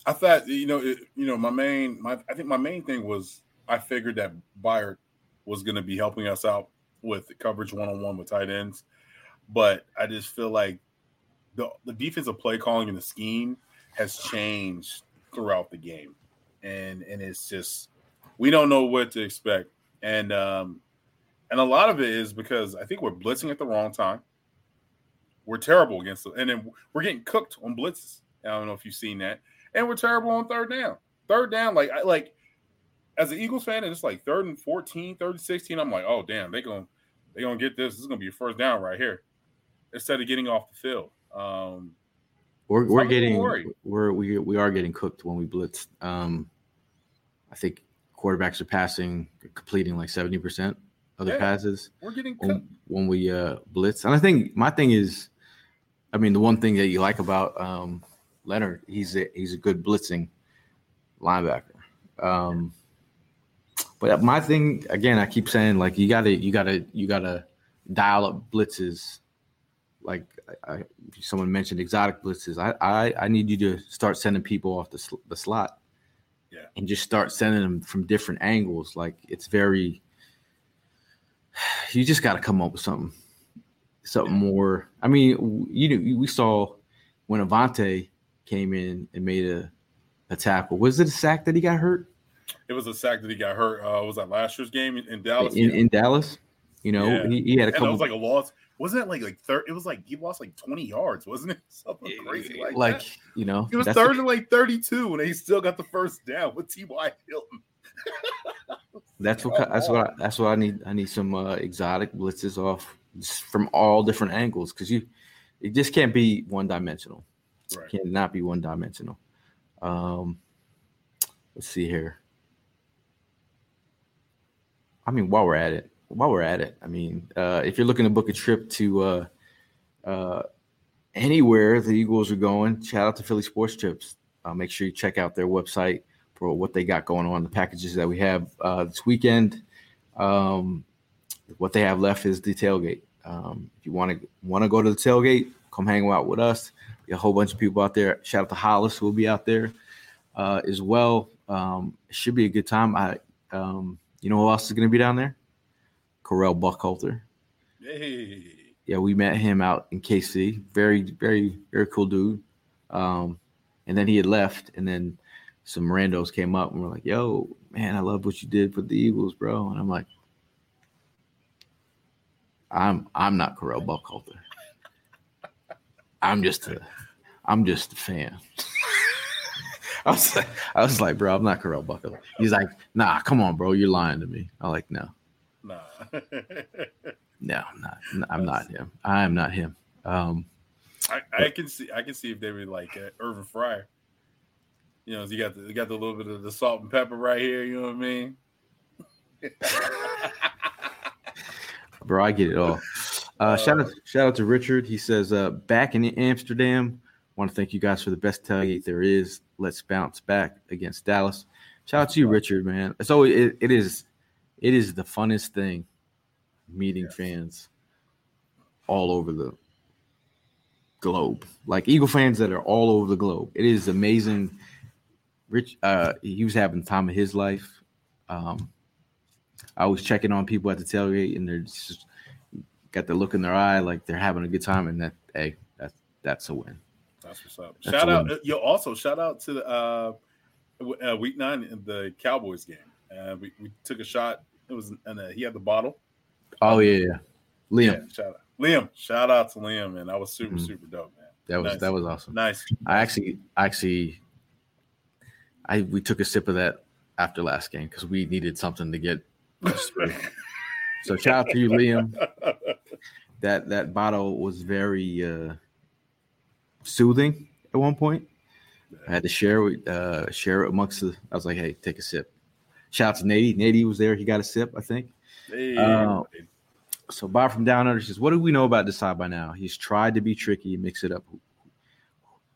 I thought you know it, you know my main my I think my main thing was I figured that Byard was going to be helping us out with coverage one on one with tight ends, but I just feel like the the defensive play calling and the scheme has changed throughout the game, and and it's just we don't know what to expect, and um, and a lot of it is because I think we're blitzing at the wrong time. We're terrible against them, and then we're getting cooked on blitzes. I don't know if you've seen that, and we're terrible on third down. Third down, like I like as an Eagles fan, and it's like third and 14, third and 16. I'm like, oh damn, they gonna they gonna get this. This is gonna be a first down right here. Instead of getting off the field. Um We're we're getting we're we we are getting cooked when we blitz. Um, I think quarterbacks are passing, completing like seventy percent of their Yeah. passes we're getting cooked. when, when we uh blitz. And I think my thing is, I mean, the one thing that you like about um Leonard, he's a he's a good blitzing linebacker. Um, but my thing again, I keep saying like you gotta you gotta you gotta dial up blitzes. Like I, I, someone mentioned exotic blitzes. I, I I need you to start sending people off the sl- the slot. Yeah. And just start sending them from different angles. Like it's very. You just got to come up with something, something more. I mean, you know, we saw when Avonte came in and made a a tackle. Was it a sack that he got hurt It was a sack that he got hurt. Uh, was that last year's game in, in Dallas? in, in Dallas? You know, Yeah. he, he had a and it was like a loss. Wasn't it like like third? It was like he lost like twenty yards, wasn't it? [LAUGHS] Something crazy like, like that. you know, It was that's- third and like thirty-two, and he still got the first down with T.Y. Hilton. [LAUGHS] That's what that's what I, that's what I need. I need some uh, exotic blitzes off from all different angles because you it just can't be one dimensional. Right. Cannot be one dimensional. Um, let's see here. I mean, while we're at it, while we're at it, I mean, uh, if you're looking to book a trip to uh, uh, anywhere the Eagles are going, shout out to Philly Sports Trips. Uh, make sure you check out their website for what they got going on, the packages that we have uh, this weekend. Um, what they have left is the tailgate. Um, if you want to want to go to the tailgate, come hang out with us. A whole bunch of people out there. Shout out to Hollis, who will be out there uh, as well. Um, it should be a good time. I, um, you know who else is going to be down there? Correll Buckhalter. Hey, Yeah, we met him out in KC. Very, very, very cool dude. Um, and then he had left, and then some randos came up and were like, "Yo, man, I love what you did for the Eagles, bro." And I'm like, "I'm I'm not Correll Buckhalter. I'm just a I'm just a fan." [LAUGHS] I was like, I was like, bro, I'm not Correll Buckhalter. He's like, nah, come on, bro, you're lying to me. I'm like, no, nah. [LAUGHS] no, I'm not. I'm not him. I am not him. Um, I, I can see. I can see if they were like uh, Irving Fryar. You know, you got the you got the little bit of the salt and pepper right here. You know what I mean? [LAUGHS] bro. I get it all. Uh, shout out, shout out to Richard. He says, uh, back in Amsterdam. Want to thank you guys for the best tailgate there is. Let's bounce back against Dallas. Shout out to you, Richard, man. It's always it, it is it is the funnest thing meeting Yes. fans all over the globe, like Eagle fans that are all over the globe. It is amazing. Rich, uh, he was having the time of his life. Um, I was checking on people at the tailgate, and they're just got the look in their eye, like they're having a good time, and that hey, that's that's a win. That's what's up. That's shout out, uh. Also, shout out to the uh, uh, week nine in the Cowboys game. Uh, we, we took a shot. It was and uh, he had the bottle. Oh yeah, yeah. Liam, Yeah, shout out Liam. Shout out to Liam, man. That was super Mhm. super dope, man. that was Nice. that was awesome. Nice. I actually, actually, I we took a sip of that after last game because we needed something to get. [LAUGHS] So shout out to you, Liam. That that bottle was very uh, soothing at one point. I had to share with uh, share it amongst the. I was like, "Hey, take a sip." Shout out to Nady. Nady was there. He got a sip, I think. Hey, Uh, So Bob from Down Under says, "What do we know about this side by now? He's tried to be tricky, mix it up.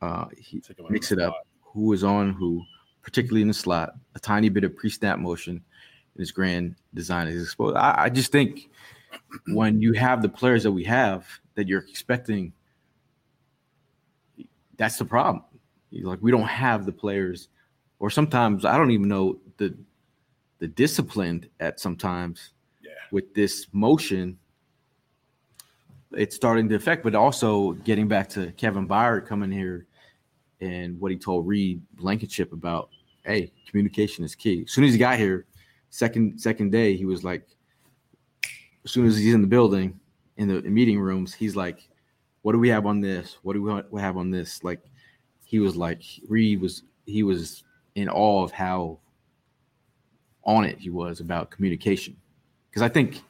Uh, he mix it up. spot. Who is on who, particularly in the slot. A tiny bit of pre-snap motion in his grand design is exposed. I, I just think when you have the players that we have, that you're expecting, that's the problem. He's like we don't have the players, or sometimes I don't even know the the discipline at sometimes Yeah. with this motion. It's starting to affect, but also getting back to Kevin Byard coming here and what he told Reed Blankenship about, hey, communication is key. As soon as he got here, second second day, he was like, as soon as he's in the building, in the meeting rooms, he's like, what do we have on this? What do we have on this? Like, he was like, Reed was he was in awe of how on it he was about communication, because I think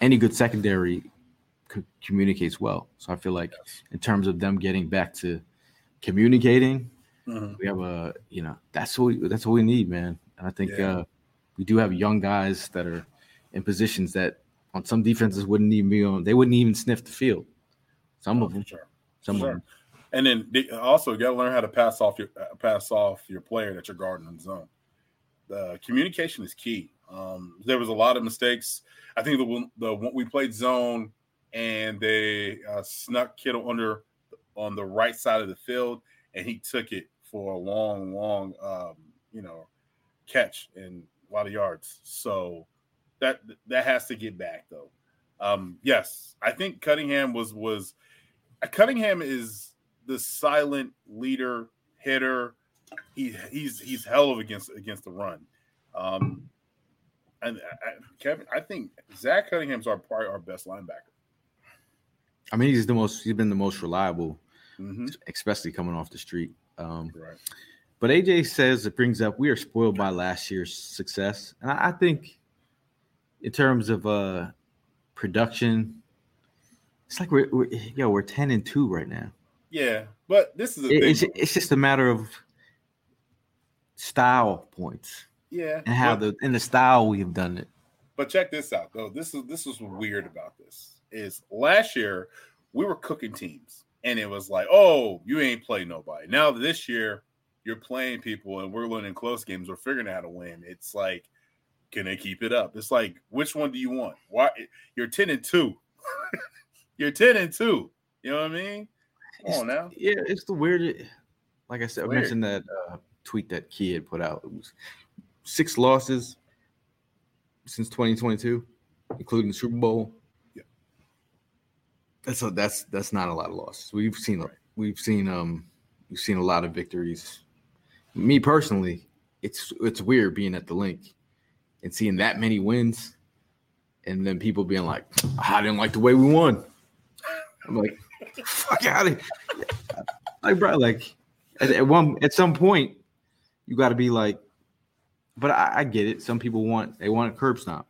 any good secondary co- communicates well. So I feel like in terms of them getting back to communicating, Mhm. we have a you know that's what we, that's what we need, man. And I think Yeah. uh, we do have young guys that are in positions that on some defenses wouldn't even be on. They wouldn't even sniff the field. Some Oh, of them. sure. Some Sure. of them. And then the- also you got to learn how to pass off your uh, pass off your player that you're guarding in the zone. The communication is key. Um, there was a lot of mistakes. I think the one the one we played zone and they uh, snuck Kittle under on the right side of the field, and he took it for a long, long, um, you know, catch and a lot of yards. So that that has to get back though. Um, yes, I think Cunningham was was Cunningham is the silent leader hitter. He he's he's hell of against against the run. Um, and I, I- Kevin, I think Zach Cunningham's our probably our best linebacker. I mean, he's the most. He's been the most reliable, Mhm. especially coming off the street. Um, Right. But AJ says it brings up we are spoiled by last year's success, and I, I think in terms of uh production, it's like we're, we're yo we're ten and two right now. Yeah, but this is a It- it's it's just a matter of style points yeah, and how but- the in the style we have done it. But check this out though. This is this is weird about this. Is last year we were cooking teams and it was like, oh, you ain't played nobody. Now this year you're playing people and we're winning close games. We're figuring out how to win. It's like, can they keep it up? It's like, which one do you want? Why you're 10 and 2. [LAUGHS] you're 10 and 2. You know what I mean? Come on now. Yeah, it's the weird. Like I said, I mentioned that uh, tweet that Key had put out. It was six losses since 2022, including the Super Bowl. Yeah. That's a, that's that's not a lot of losses. We've seen Right. we've seen um we've seen a lot of victories. Me personally, it's it's weird being at the Linc and seeing that many wins, and then people being like, "I didn't like the way we won." I'm like, "Fuck out of here!" Like, bro, like at, at one at some point, you got to be like, but I, I get it. Some people want they want a curb stomp.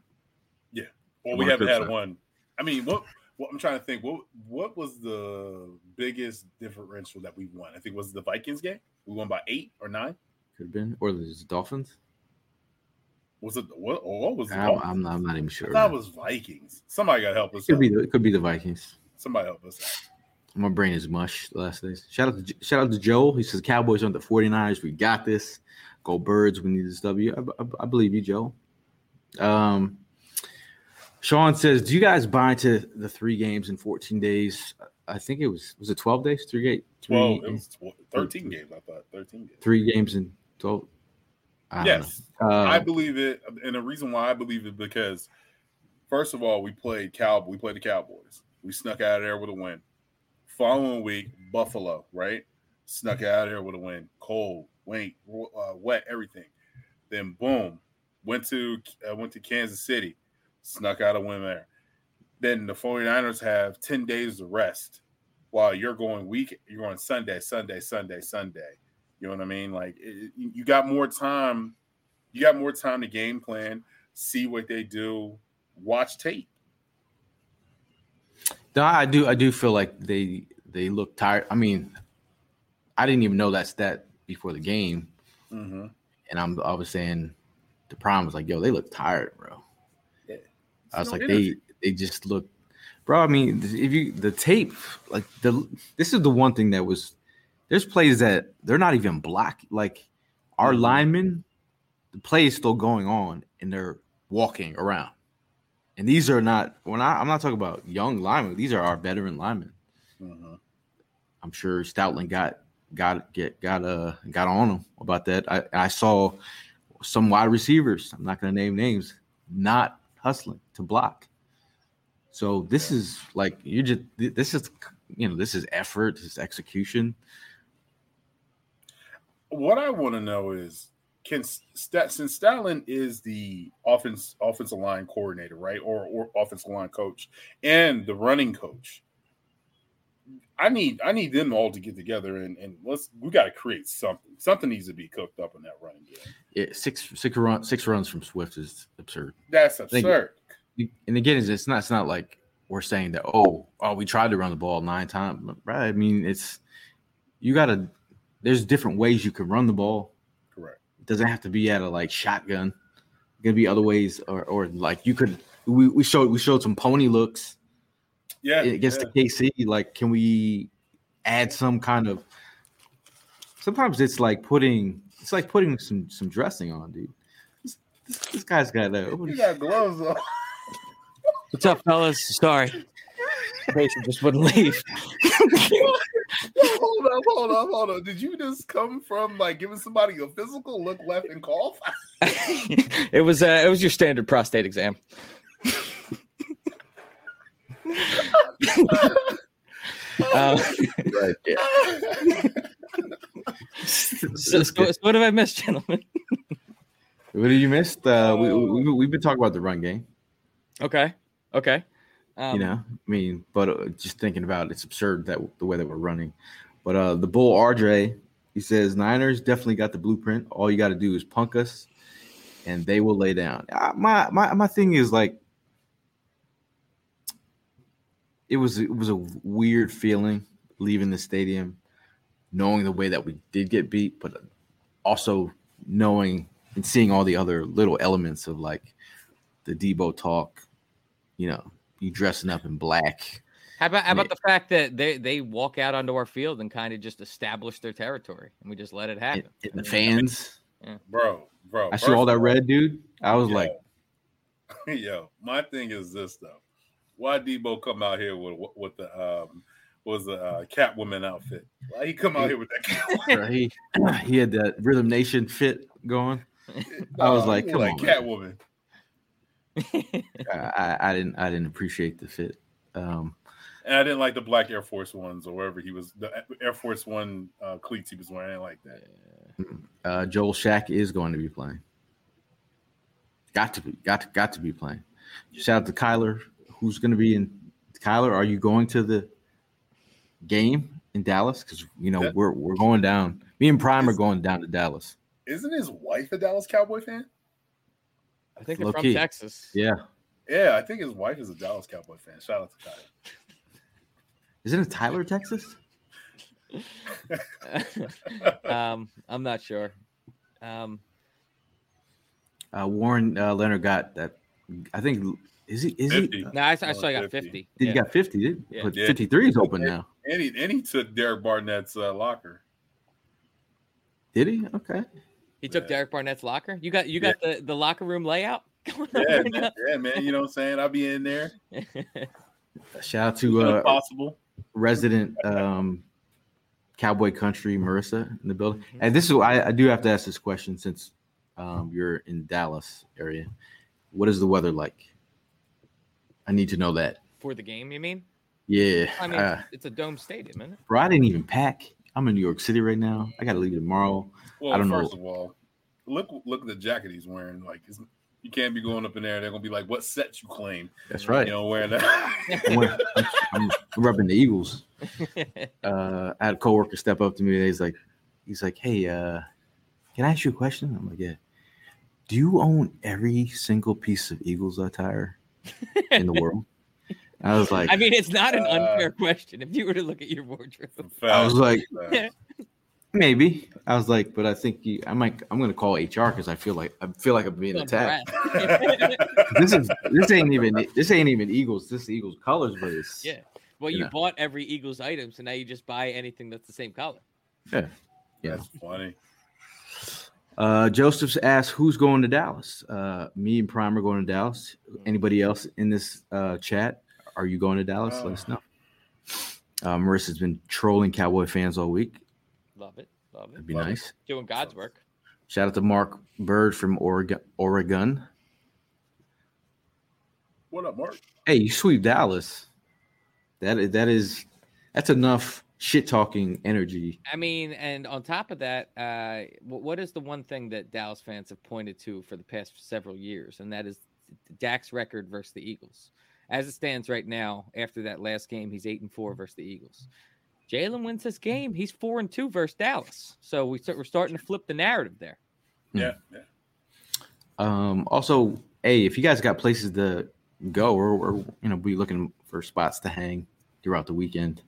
Yeah. Well, we haven't had one. I mean, what, what I'm trying to think. What what was the biggest differential that we won? I think it was the Vikings game. We won by eight or nine. Could have been, or the Dolphins. Was it what? Or what was it? I, I'm not. I'm not even sure. That was Vikings. Somebody got to help us. It could out. be. The, it could be the Vikings. Somebody help us. out. My brain is mush last days. Shout out to shout out to Joel. He says Cowboys on the 49ers. We got this. Go birds. We need this W. I, I, I believe you, Joe. Um, Sean says, "Do you guys buy into the three games in 14 days I think it was was it twelve days, three Twelve. three, It was tw- thirteen games. I thought thirteen games. three games in twelve. I Yes, know. I believe it, and the reason why I believe it because, first of all, we played Cow. We played the Cowboys. We snuck out of there with a win. Following week, Buffalo, right? Snuck out of there with a win. Cold, wait, uh, wet, everything. Then boom, went to uh, went to Kansas City, snuck out a win there. Then the 49ers have 10 days of rest while you're going week, you're going Sunday, Sunday, Sunday, Sunday. You know what I mean? Like it, it- you got more time. You got more time to game plan, see what they do, watch tape. no, I do. I do feel like they they look tired. I mean, I didn't even know that stat before the game, Mm-hmm. and I'm I was saying the prime was like, "Yo, they look tired, bro." Yeah. I was No like, energy. they they just look, bro. I mean, if you the tape, like the this is the one thing that was there's plays that they're not even block. Like our Mhm. linemen, the play is still going on, and they're walking around. And these are not when I, I'm not talking about young linemen. These are our veteran linemen. Mhm. I'm sure Stoutland got got get got uh got on him about that. I I saw some wide receivers. I'm not going to name names. Not hustling to block. So this is like you just this is you know this is effort. This is execution. What I want to know is can St- since Stoutland is the offense offensive line coordinator, right, or or offensive line coach and the running coach. I need I need them all to get together and, and let's we got to create something. Something needs to be cooked up in that running game. It, six six run six runs from Swift is absurd. That's absurd. And again, it's- it's not it's not like we're saying that oh oh we tried to run the ball nine times, right? I mean it's you got to. There's different ways you can run the ball. Correct. It doesn't have to be at a like shotgun. It can be other ways, or or like you could. We, we showed we showed some pony looks Yeah. against yeah. the KC. Like, can we add some kind of? Sometimes it's like putting it's like putting some some dressing on, dude. This, this, this guy's got a You got gloves on. What's up, fellas? Sorry. Patient just wouldn't leave. hold up, hold up, hold up. Did you just come from like giving somebody a physical look left and cough? [LAUGHS] it was uh, it was your standard prostate exam. Uh, [LAUGHS] right. Yeah. [LAUGHS] so, so, so what have I missed, gentlemen? What did you miss? Uh, we, we we've been talking about the run game. Okay, okay. Um, you know, I mean, but uh, just thinking about it, it's absurd that the way that we're running. But uh, the bull RJ, he says Niners definitely got the blueprint. All you got to do is punk us, and they will lay down. Uh, my my my thing is like, it was it was a weird feeling leaving the stadium, knowing the way that we did get beat, but also knowing and seeing all the other little elements of like the Deebo talk, you know, you dressing up in black. How about how Yeah. about the fact that they they walk out onto our field and kind of just establish their territory, and we just let it and, happen. and the I mean, fans. bro, bro. I see all that red, dude. I was yo, like, [LAUGHS] yo, my thing is this though. Why Deebo come out here with with the um was the uh, Catwoman outfit? Why he come out here with that? [LAUGHS] Catwoman? bro, he [CLEARS THROAT] he had that Rhythm Nation fit going. [LAUGHS] I was Nah, like, come like on, man. Catwoman. I, [LAUGHS] I, I didn't I didn't appreciate the fit. Um, And I didn't like the black Air Force ones or wherever he was the Air Force One uh, cleats he was wearing. I didn't like that. uh, Joel Shaq is going to be playing. Got to be got to got to be playing. Shout out to Kyler, who's going to be in. Kyler, are you going to the game in Dallas? Because you know Yeah. we're we're going down. Me and Prime are going down to Dallas. Isn't his wife a Dallas Cowboy fan? I think they're from key. Texas. Yeah, Yeah, I think his wife is a Dallas Cowboy fan. Shout out to Kyler. isn't it Tyler, Texas? [LAUGHS] um, I'm not sure. Um, Uh, Warren uh, Leonard got that. I think is he is 50. he? no, I, I saw I got 50. 50. He Yeah. got fifty, did Yeah. but Yeah. fifty three is open now. And he and he took Derek Barnett's uh, locker. Did he? Okay. He took Yeah. Derek Barnett's locker. You got you got the, the locker room layout [LAUGHS] going on Yeah, right man, yeah, man. You know what I'm saying? I'll be in there. Shout out to uh, possible. resident um, cowboy country Marissa in the building. And this is I, I do have to ask this question since um, you're in Dallas area. What is the weather like? I need to know that. For the game, you mean? Yeah. I mean, uh, it's a dome stadium, isn't it? bro, I didn't even pack. I'm in New York City right now. I gotta leave tomorrow. Well, I don't know. first of all, look look at the jacket he's wearing. Like, it's, you can't be going up in there. They're gonna be like, "What set you claim?" That's right. You know, wearing that. [LAUGHS] I'm, wearing- I'm- I'm rubbing the Eagles. [LAUGHS] Uh, I had a coworker step up to me. And he's like, he's like, hey, uh, can I ask you a question? I'm like, yeah. Do you own every single piece of Eagles attire in the world? I was [LAUGHS] like, I mean, it's not an Uh, unfair question. If you were to look at your wardrobe, I was like, Facts. Maybe. I was like, but I think you, I might. I'm gonna call HR because I feel like I feel like I'm being attacked. [LAUGHS] This is this ain't even this ain't even Eagles. This is Eagles colors, but it's yeah. Well, you Yeah. bought every Eagles item, so now you just buy anything that's the same color. yeah. yeah. That's funny. Uh, Joseph's asked who's going to Dallas. Uh, me and Prime are going to Dallas. Anybody else in this uh, chat? Are you going to Dallas? Let us know. Uh, Marissa's been trolling Cowboy fans all week. Love it. Love it. That'd be Love it. nice. Doing God's work. Shout out to Mark Bird from Oregon. Oregon. What up, Mark? Hey, you sweep Dallas. That is, that is that's enough shit talking energy. I mean, and on top of that, uh, what is the one thing that Dallas fans have pointed to for the past several years, and that is Dak's record versus the Eagles. As it stands right now, after that last game, he's eight and four versus the Eagles. Jalen wins this game. He's four and two versus Dallas. So we start, we're starting to flip the narrative there. Hmm. Yeah, yeah. Um, also, hey, if you guys got places to go or, or you know, be looking for spots to hang throughout the weekend,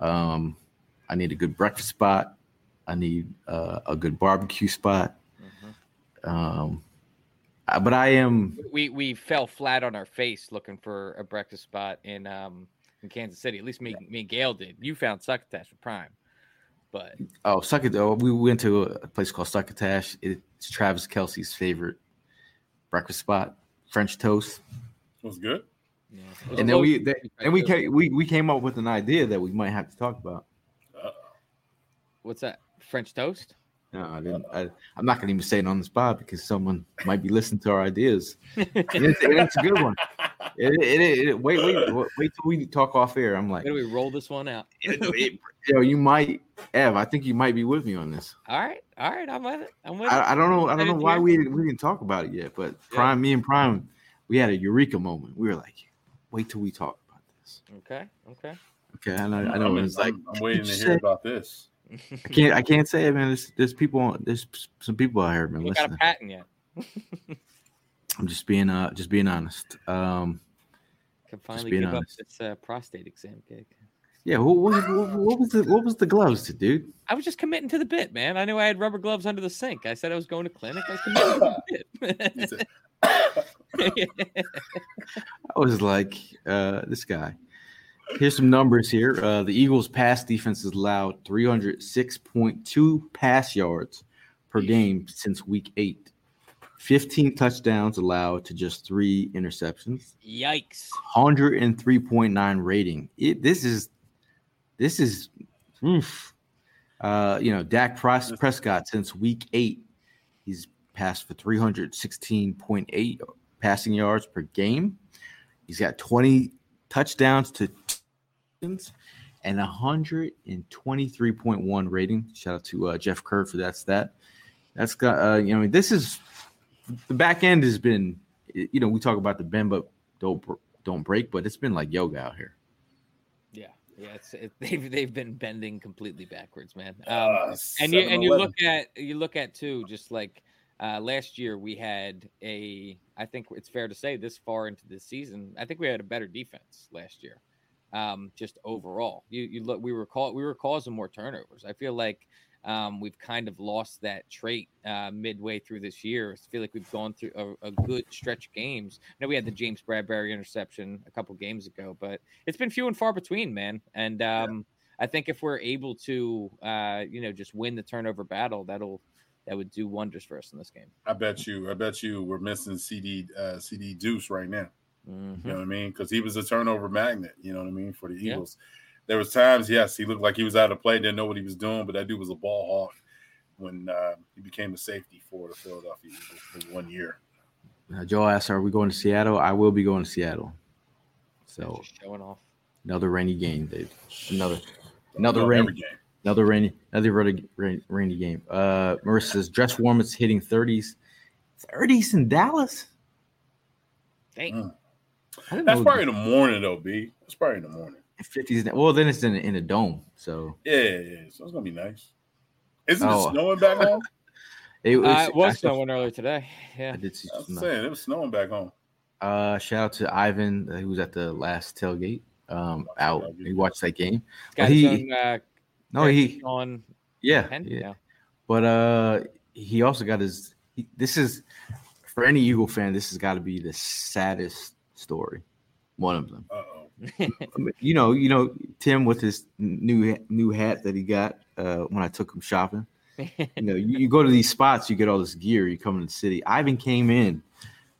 um, I need a good breakfast spot. I need uh, a good barbecue spot. Um, uh, but I am We we fell flat on our face looking for a breakfast spot in um in Kansas City. At least me me and Gayle did. You found Succotash for Prime, but oh Succotash. Oh, we went to a place called Succotash. It's Travis Kelce's favorite breakfast spot. French toast. Was good. yeah. And then we then, and we came, we we came up with an idea that we might have to talk about. Uh, What's that? French toast? No, I didn't. I, I'm not going to even say it on the spot because someone might be listening to our ideas. And it's, and it's a good one. It, it, it, it- wait, wait, wait, wait till we talk off air. I'm like, Where do we roll this one out? it- [LAUGHS] it- yo, you might, Ev. I think you might be with me on this. All right, all right, I'm with it. I'm with it. I, I don't know. I don't know why we didn't, we didn't talk about it yet. But Prime, me and Prime, we had a eureka moment. We were like, wait till we talk about this. Okay, okay. Okay, I know. I know. I'm, It was like I'm, I'm waiting to hear said- about this. I can't. I can't say it, man. There's, there's people. There's some people out here, man. We got a patent yet. [LAUGHS] I'm just being uh just being honest. Um Can finally being give honest. up this uh, prostate exam gig. yeah, what, what, what, what was the what was the gloves to dude? I was just committing to the bit, man. I knew I had rubber gloves under the sink. I said I was going to clinic. I was committing to the bit. [LAUGHS] [LAUGHS] I was like, uh this guy. Here's some numbers here. Uh the Eagles pass defense has allowed 306.2 pass yards per game since week eight. 15 touchdowns allowed to just three interceptions. Yikes! 103.9 rating. It this is this is oof. Uh, you know, Dak Pres- Prescott since week eight, he's passed for 316.8 passing yards per game. He's got 20 touchdowns to and 123.1 rating. Shout out to uh, Jeff Kerr for that stat. That's got uh, you know, this is the back end has been you know, we talk about the bend but don't don't break, but it's been like yoga out here. Yeah, yeah. It's it, [LAUGHS] they've they've been bending completely backwards, man. Um, uh, and you and you look at you look at too just like uh last year we had a i think it's fair to say this far into the season i think we had a better defense last year um just overall you you look we were call, we were causing more turnovers i feel like um we've kind of lost that trait uh midway through this year i feel like we've gone through a, a good stretch of games i know we had the james bradberry interception a couple games ago but it's been few and far between man and um I think if we're able to, uh, you know, just win the turnover battle, that'll that would do wonders for us in this game. I bet you. I bet you we're missing CD uh, CD Deuce right now. Mhm. You know what I mean? Because he was a turnover magnet. You know what I mean for the Yeah. Eagles. there was times, yes, he looked like he was out of play, didn't know what he was doing, but that dude was a ball hawk when uh, he became a safety for the Philadelphia Eagles for one year. Uh, Joel asked, "Are we going to Seattle?" I will be going to Seattle. So Just showing off. another rainy game, Dave. Another another Love rain, every game. another rainy, another rainy, rainy, rainy game. Uh, Marissa says, "Dress warm. It's hitting 30s, 30s in Dallas." Dang. Mm. I That's know probably in the morning though, B. That's probably in the morning. 50s. Well, then it's in in a dome, so Yeah, yeah, yeah. So it's gonna be nice. Isn't Oh. it snowing back home? [LAUGHS] it, Uh, it was I saw- snowing earlier today. Yeah, I did see I was some. saying it was snowing back home. Uh, shout out to Ivan, uh, who was at the last tailgate. Um, out. He watched that game. Got he- his own uh, No, he. on Yeah, yeah. Yeah. But uh, he also got his. He, this is for any Eagle fan. This has got to be the saddest story. One of them. Uh oh. [LAUGHS] I mean, You know, you know Tim with his new new hat that he got uh, when I took him shopping. You know, you, you go to these spots, you get all this gear. You come in the city. Ivan came in,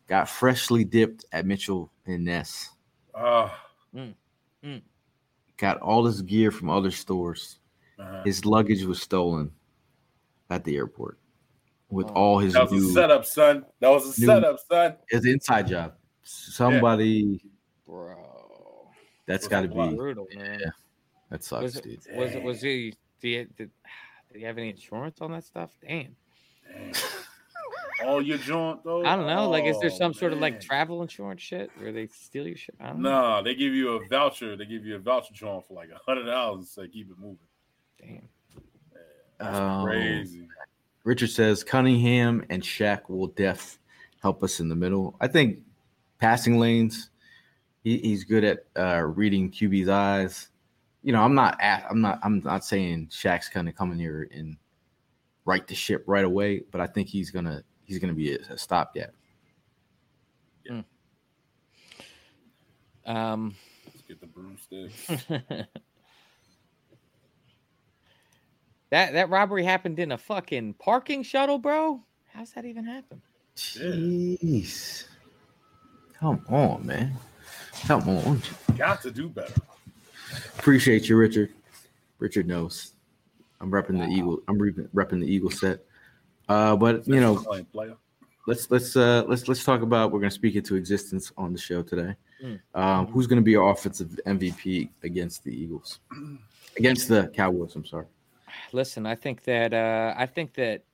got freshly dipped at Mitchell and Ness. Uh, Got all this gear from other stores. uh-huh. His luggage was stolen at the airport with Oh. all his That was new a setup, son. That was a New- setup, son. It's an inside job. Somebody Bro. That's got to be. Brutal, man. Yeah, that sucks, Was it, dude. was it was he did, he- did did he have any insurance on that stuff? Damn. Dang. All your joint though. I don't know. Like, is there Oh, some sort of like travel insurance shit where they steal your shit? I don't know. Nah, they give you a voucher. They give you a voucher joint for like a hundred dollars and say keep it moving. Damn. That's Oh. crazy. Richard says Cunningham and Shaq will def help us in the middle. I think passing lanes. He, he's good at uh, reading QB's eyes. You know, I'm not at, I'm not I'm not saying Shaq's gonna come in here and right the ship right away, but I think he's gonna he's gonna be a, a stopgap. Um. Let's get the broomsticks. [LAUGHS] that that robbery happened in a fucking parking shuttle, bro. How's that even happen? Jeez, come on, man, come on. Got to do better. Appreciate you, Richard. Richard knows. I'm repping the Eagle. I'm re- repping the Eagle set. Uh, but you know, let's let's uh let's let's talk about we're gonna speak into existence on the show today. Mm. Um, who's gonna be our offensive MVP against the Eagles? [CLEARS THROAT] Against the Cowboys, I'm sorry. Listen, I think that uh, I think that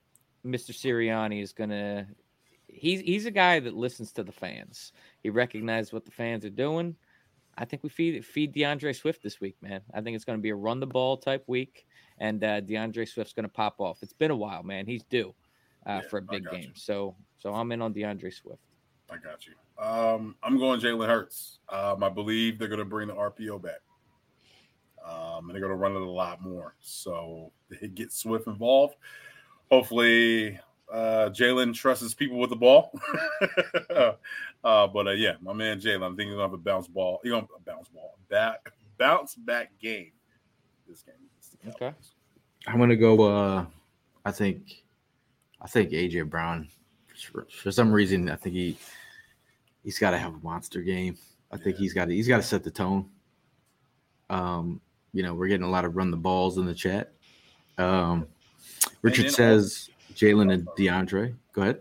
Mr. Sirianni is gonna. He's he's a guy that listens to the fans. He recognizes what the fans are doing. I think we feed feed DeAndre Swift this week, man. I think it's going to be a run the ball type week, and uh, DeAndre Swift's going to pop off. It's been a while, man. He's due uh, Yeah, for a big game. you. So so I'm in on DeAndre Swift. I got you. Um, I'm going Jalen Hurts. Um, I believe they're going to bring the RPO back. Um, and they're going to run it a lot more. So they get Swift involved. Hopefully, uh, Jalen trusts people with the ball. [LAUGHS] uh, but uh, yeah, my man Jalen, I'm thinking he's going to have a bounce ball. He's going to bounce ball. Back, bounce back game. This game. Okay. I'm gonna go. Uh, I think, I think AJ Brown. For, for some reason, I think he he's got to have a monster game. I think Yeah. he's got to he's got to set the tone. Um, you know, we're getting a lot of run the balls in the chat. Um, Richard then says Jalen and DeAndre. Go ahead.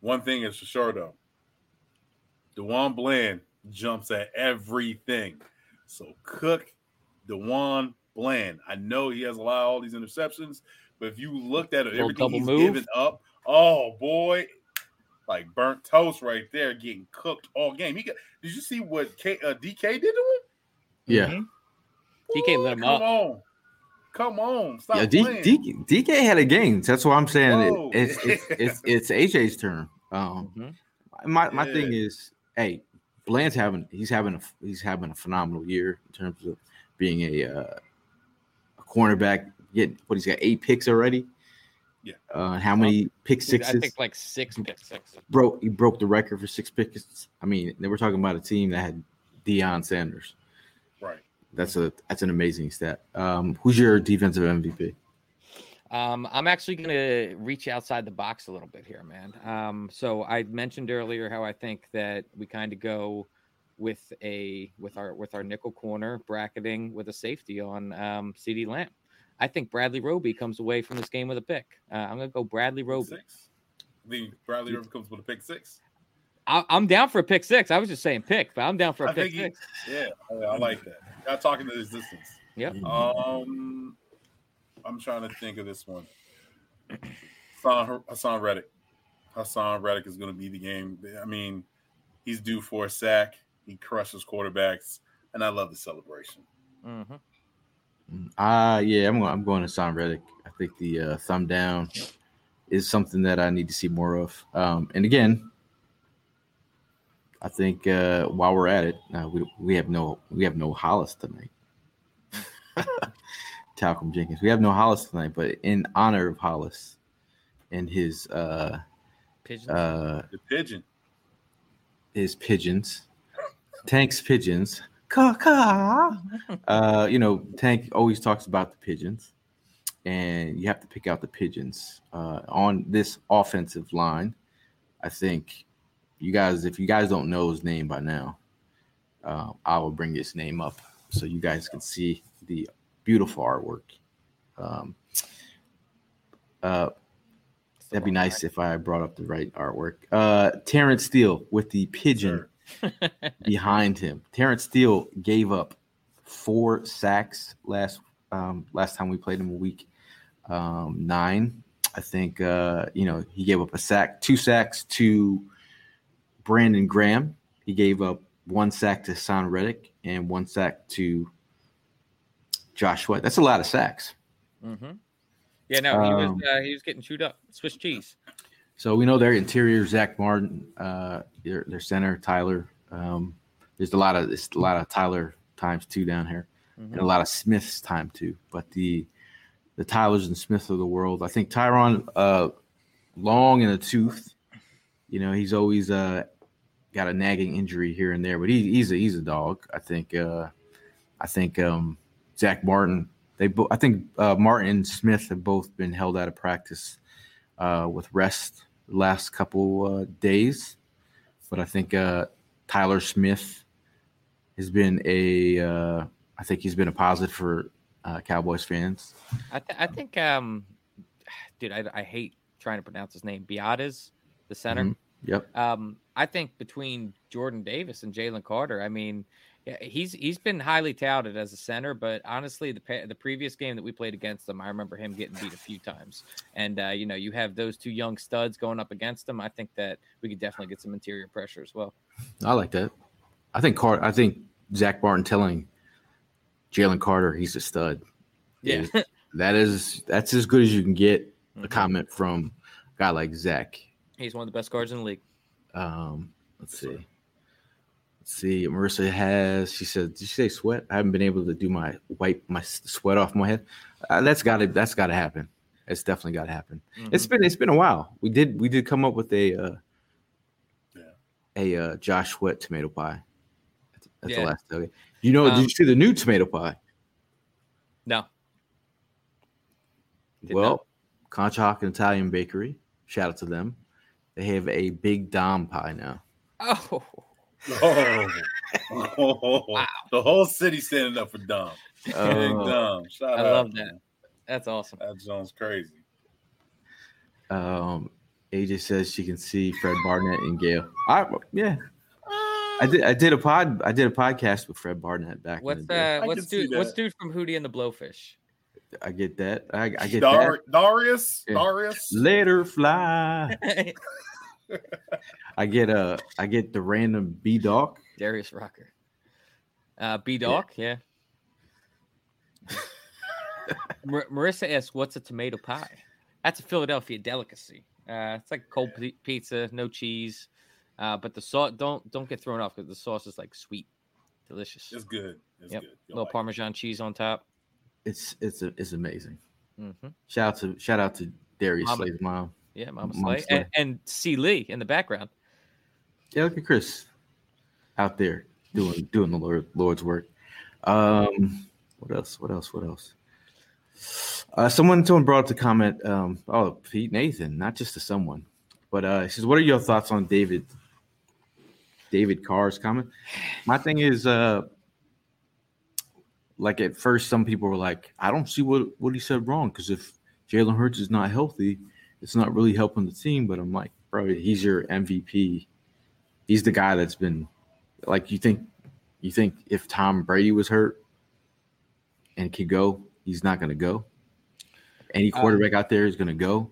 One thing is for sure though, DaRon Bland jumps at everything. So Cook, DaRon Bland. I know he has a lot of all these interceptions, but if you looked at it, everything he's move. given up, oh boy, like burnt toast right there, getting cooked all game. He got. Did you see what K, uh, DK did to him? Yeah, Mhm. DK let him come up. on, come on, stop yeah. D, playing. D, DK had a game. That's what I'm saying. It- it's, it's it's it's AJ's turn. Um, Mhm. my my thing is, hey, Bland's having he's having a he's having a phenomenal year in terms of being a uh, a cornerback. Get what he's got eight picks already. Yeah. Uh, how many pick Dude, sixes? I think like six pick six. broke he broke the record for six picks. I mean, they were talking about a team that had Deion Sanders. Right. That's a that's an amazing stat. Um, who's your defensive MVP? Um, I'm actually going to reach outside the box a little bit here, man. Um, so I mentioned earlier how I think that we kind of go with a with our with our nickel corner bracketing with a safety on um, CeeDee Lamb. I think Bradley Roby comes away from this game with a pick. Uh, I'm gonna go Bradley Roby. Six. I think Bradley Roby comes with a pick six. I, am down for a pick six. I was just saying pick, but I'm down for a I pick think he- six. Yeah, I, I like that. Not talking to his distance. Yep. Um, I'm trying to think of this one. Haason, Haason Reddick. Haason Reddick is going to be the game. I mean, he's due for a sack. He crushes quarterbacks, and I love the celebration. hmm Uh yeah, I'm going. I'm going to Son Reddick. I think the uh, thumb down is something that I need to see more of. Um, and again, I think uh, while we're at it, uh, we we have no we have no Hollis tonight. [LAUGHS] Talcum Jenkins. We have no Hollis tonight, but in honor of Hollis and his uh, Pigeons. uh, The pigeon. his pigeons, Tank's pigeons. Caw-caw. Uh, you know, Tank always talks about the pigeons, and you have to pick out the pigeons uh, on this offensive line. I think you guys, if you guys don't know his name by now, uh, I will bring his name up so you guys can see the beautiful artwork. Um, uh, that'd be nice if I brought up the right artwork. Uh, Terence Steele with the pigeon Sure. [LAUGHS] behind him. Terence Steele gave up four sacks last um, last time we played him a week um, nine. I think uh, you know he gave up a sack, two sacks to Brandon Graham. He gave up one sack to Son Reddick and one sack to Josh Sweat. That's a lot of sacks. hmm Yeah, no, he was Um, uh, he was getting chewed up. Swiss cheese. So we know their interior, Zack Martin, uh, their their center, Tyler. Um, there's a lot of it's a lot of Tyler times two down here, and a lot of Smith's time too. But the the Tylers and Smiths of the world, I think Tyron, uh, long in a tooth. You know, he's always uh, got a nagging injury here and there, but he, he's a he's a dog. I think uh, I think um, Zack Martin. They bo- I think uh, Martin and Smith have both been held out of practice uh, with rest the last couple uh, days. But I think uh, Tyler Smith has been a, uh, I think he's been a positive for uh, Cowboys fans. I, th- I think, um, dude, I, I hate trying to pronounce his name. Biadasz, the center. Mhm. Yep. Um, I think between Jordan Davis and Jalen Carter, I mean, he's he's been highly touted as a center, but honestly, the the previous game that we played against them, I remember him getting beat a few times. And uh, you know, you have those two young studs going up against them. I think that we could definitely get some interior pressure as well. I like that. I think Carter. I think Zack Martin telling Jalen Carter he's a stud. Yeah. is- that is that's as good as you can get. A Mhm. comment from a guy like Zack. He's one of the best guards in the league. Um, let's see. Let's see. Marissa has. She said, "Did you say sweat? I haven't been able to do my wipe my sweat off my head. Uh, that's got to. That's got to happen. It's definitely got to happen. It's been. It's been a while. We did. We did come up with a. Uh, Yeah. A uh, Josh Sweat tomato pie. That's, that's Yeah. the last. Okay. You know? Um, did you see the new tomato pie? No. Did well, not. Concha Italian Bakery. Shout out to them. They have a big Dom pie now. Oh, Oh, Oh, the whole city standing up for Dom. Big Uh, Dom. Shout out. I out. love that. That's awesome. That Jones crazy. Um, AJ says she can see Fred Barnett and Gayle. I yeah, I did. I did a pod. I did a podcast with Fred Barnett back What's in the day. uh, what's can see dude? What's dude from Hootie and the Blowfish? I get that. I, I get Dar- Darius. Yeah. Darius. that. Later, fly. [LAUGHS] I get uh, I get the random B dog. Darius Rucker. Uh, B Dog, yeah. [LAUGHS] Mar- Marissa asks, "What's a tomato pie?" That's a Philadelphia delicacy. Uh, it's like cold pi- pizza, no cheese, uh, but the sauce don't don't get thrown off because the sauce is like sweet, delicious. It's good. It's Yep. good. You'll little like it. Parmesan cheese on top. It's it's a, it's amazing. hmm Shout out to shout out to Darius Mama. Slay's mom. Yeah, Mama Mom Slay and, and C Lee in the background. Yeah, look at Chris out there doing doing the Lord, Lord's work. Um, what else? What else? What else? Uh, someone someone brought up the comment. Um, oh, Pete Nathan, not just to someone, but uh, he says, "What are your thoughts on David David Carr's comment. My thing is, uh, like at first, some people were like, I don't see what, what he said wrong because if Jalen Hurts is not healthy, it's not really helping the team. But I'm like, bro, he's your MVP. He's the guy that's been like you think you think if Tom Brady was hurt and could go, he's not gonna go. Any quarterback um, out there is gonna go.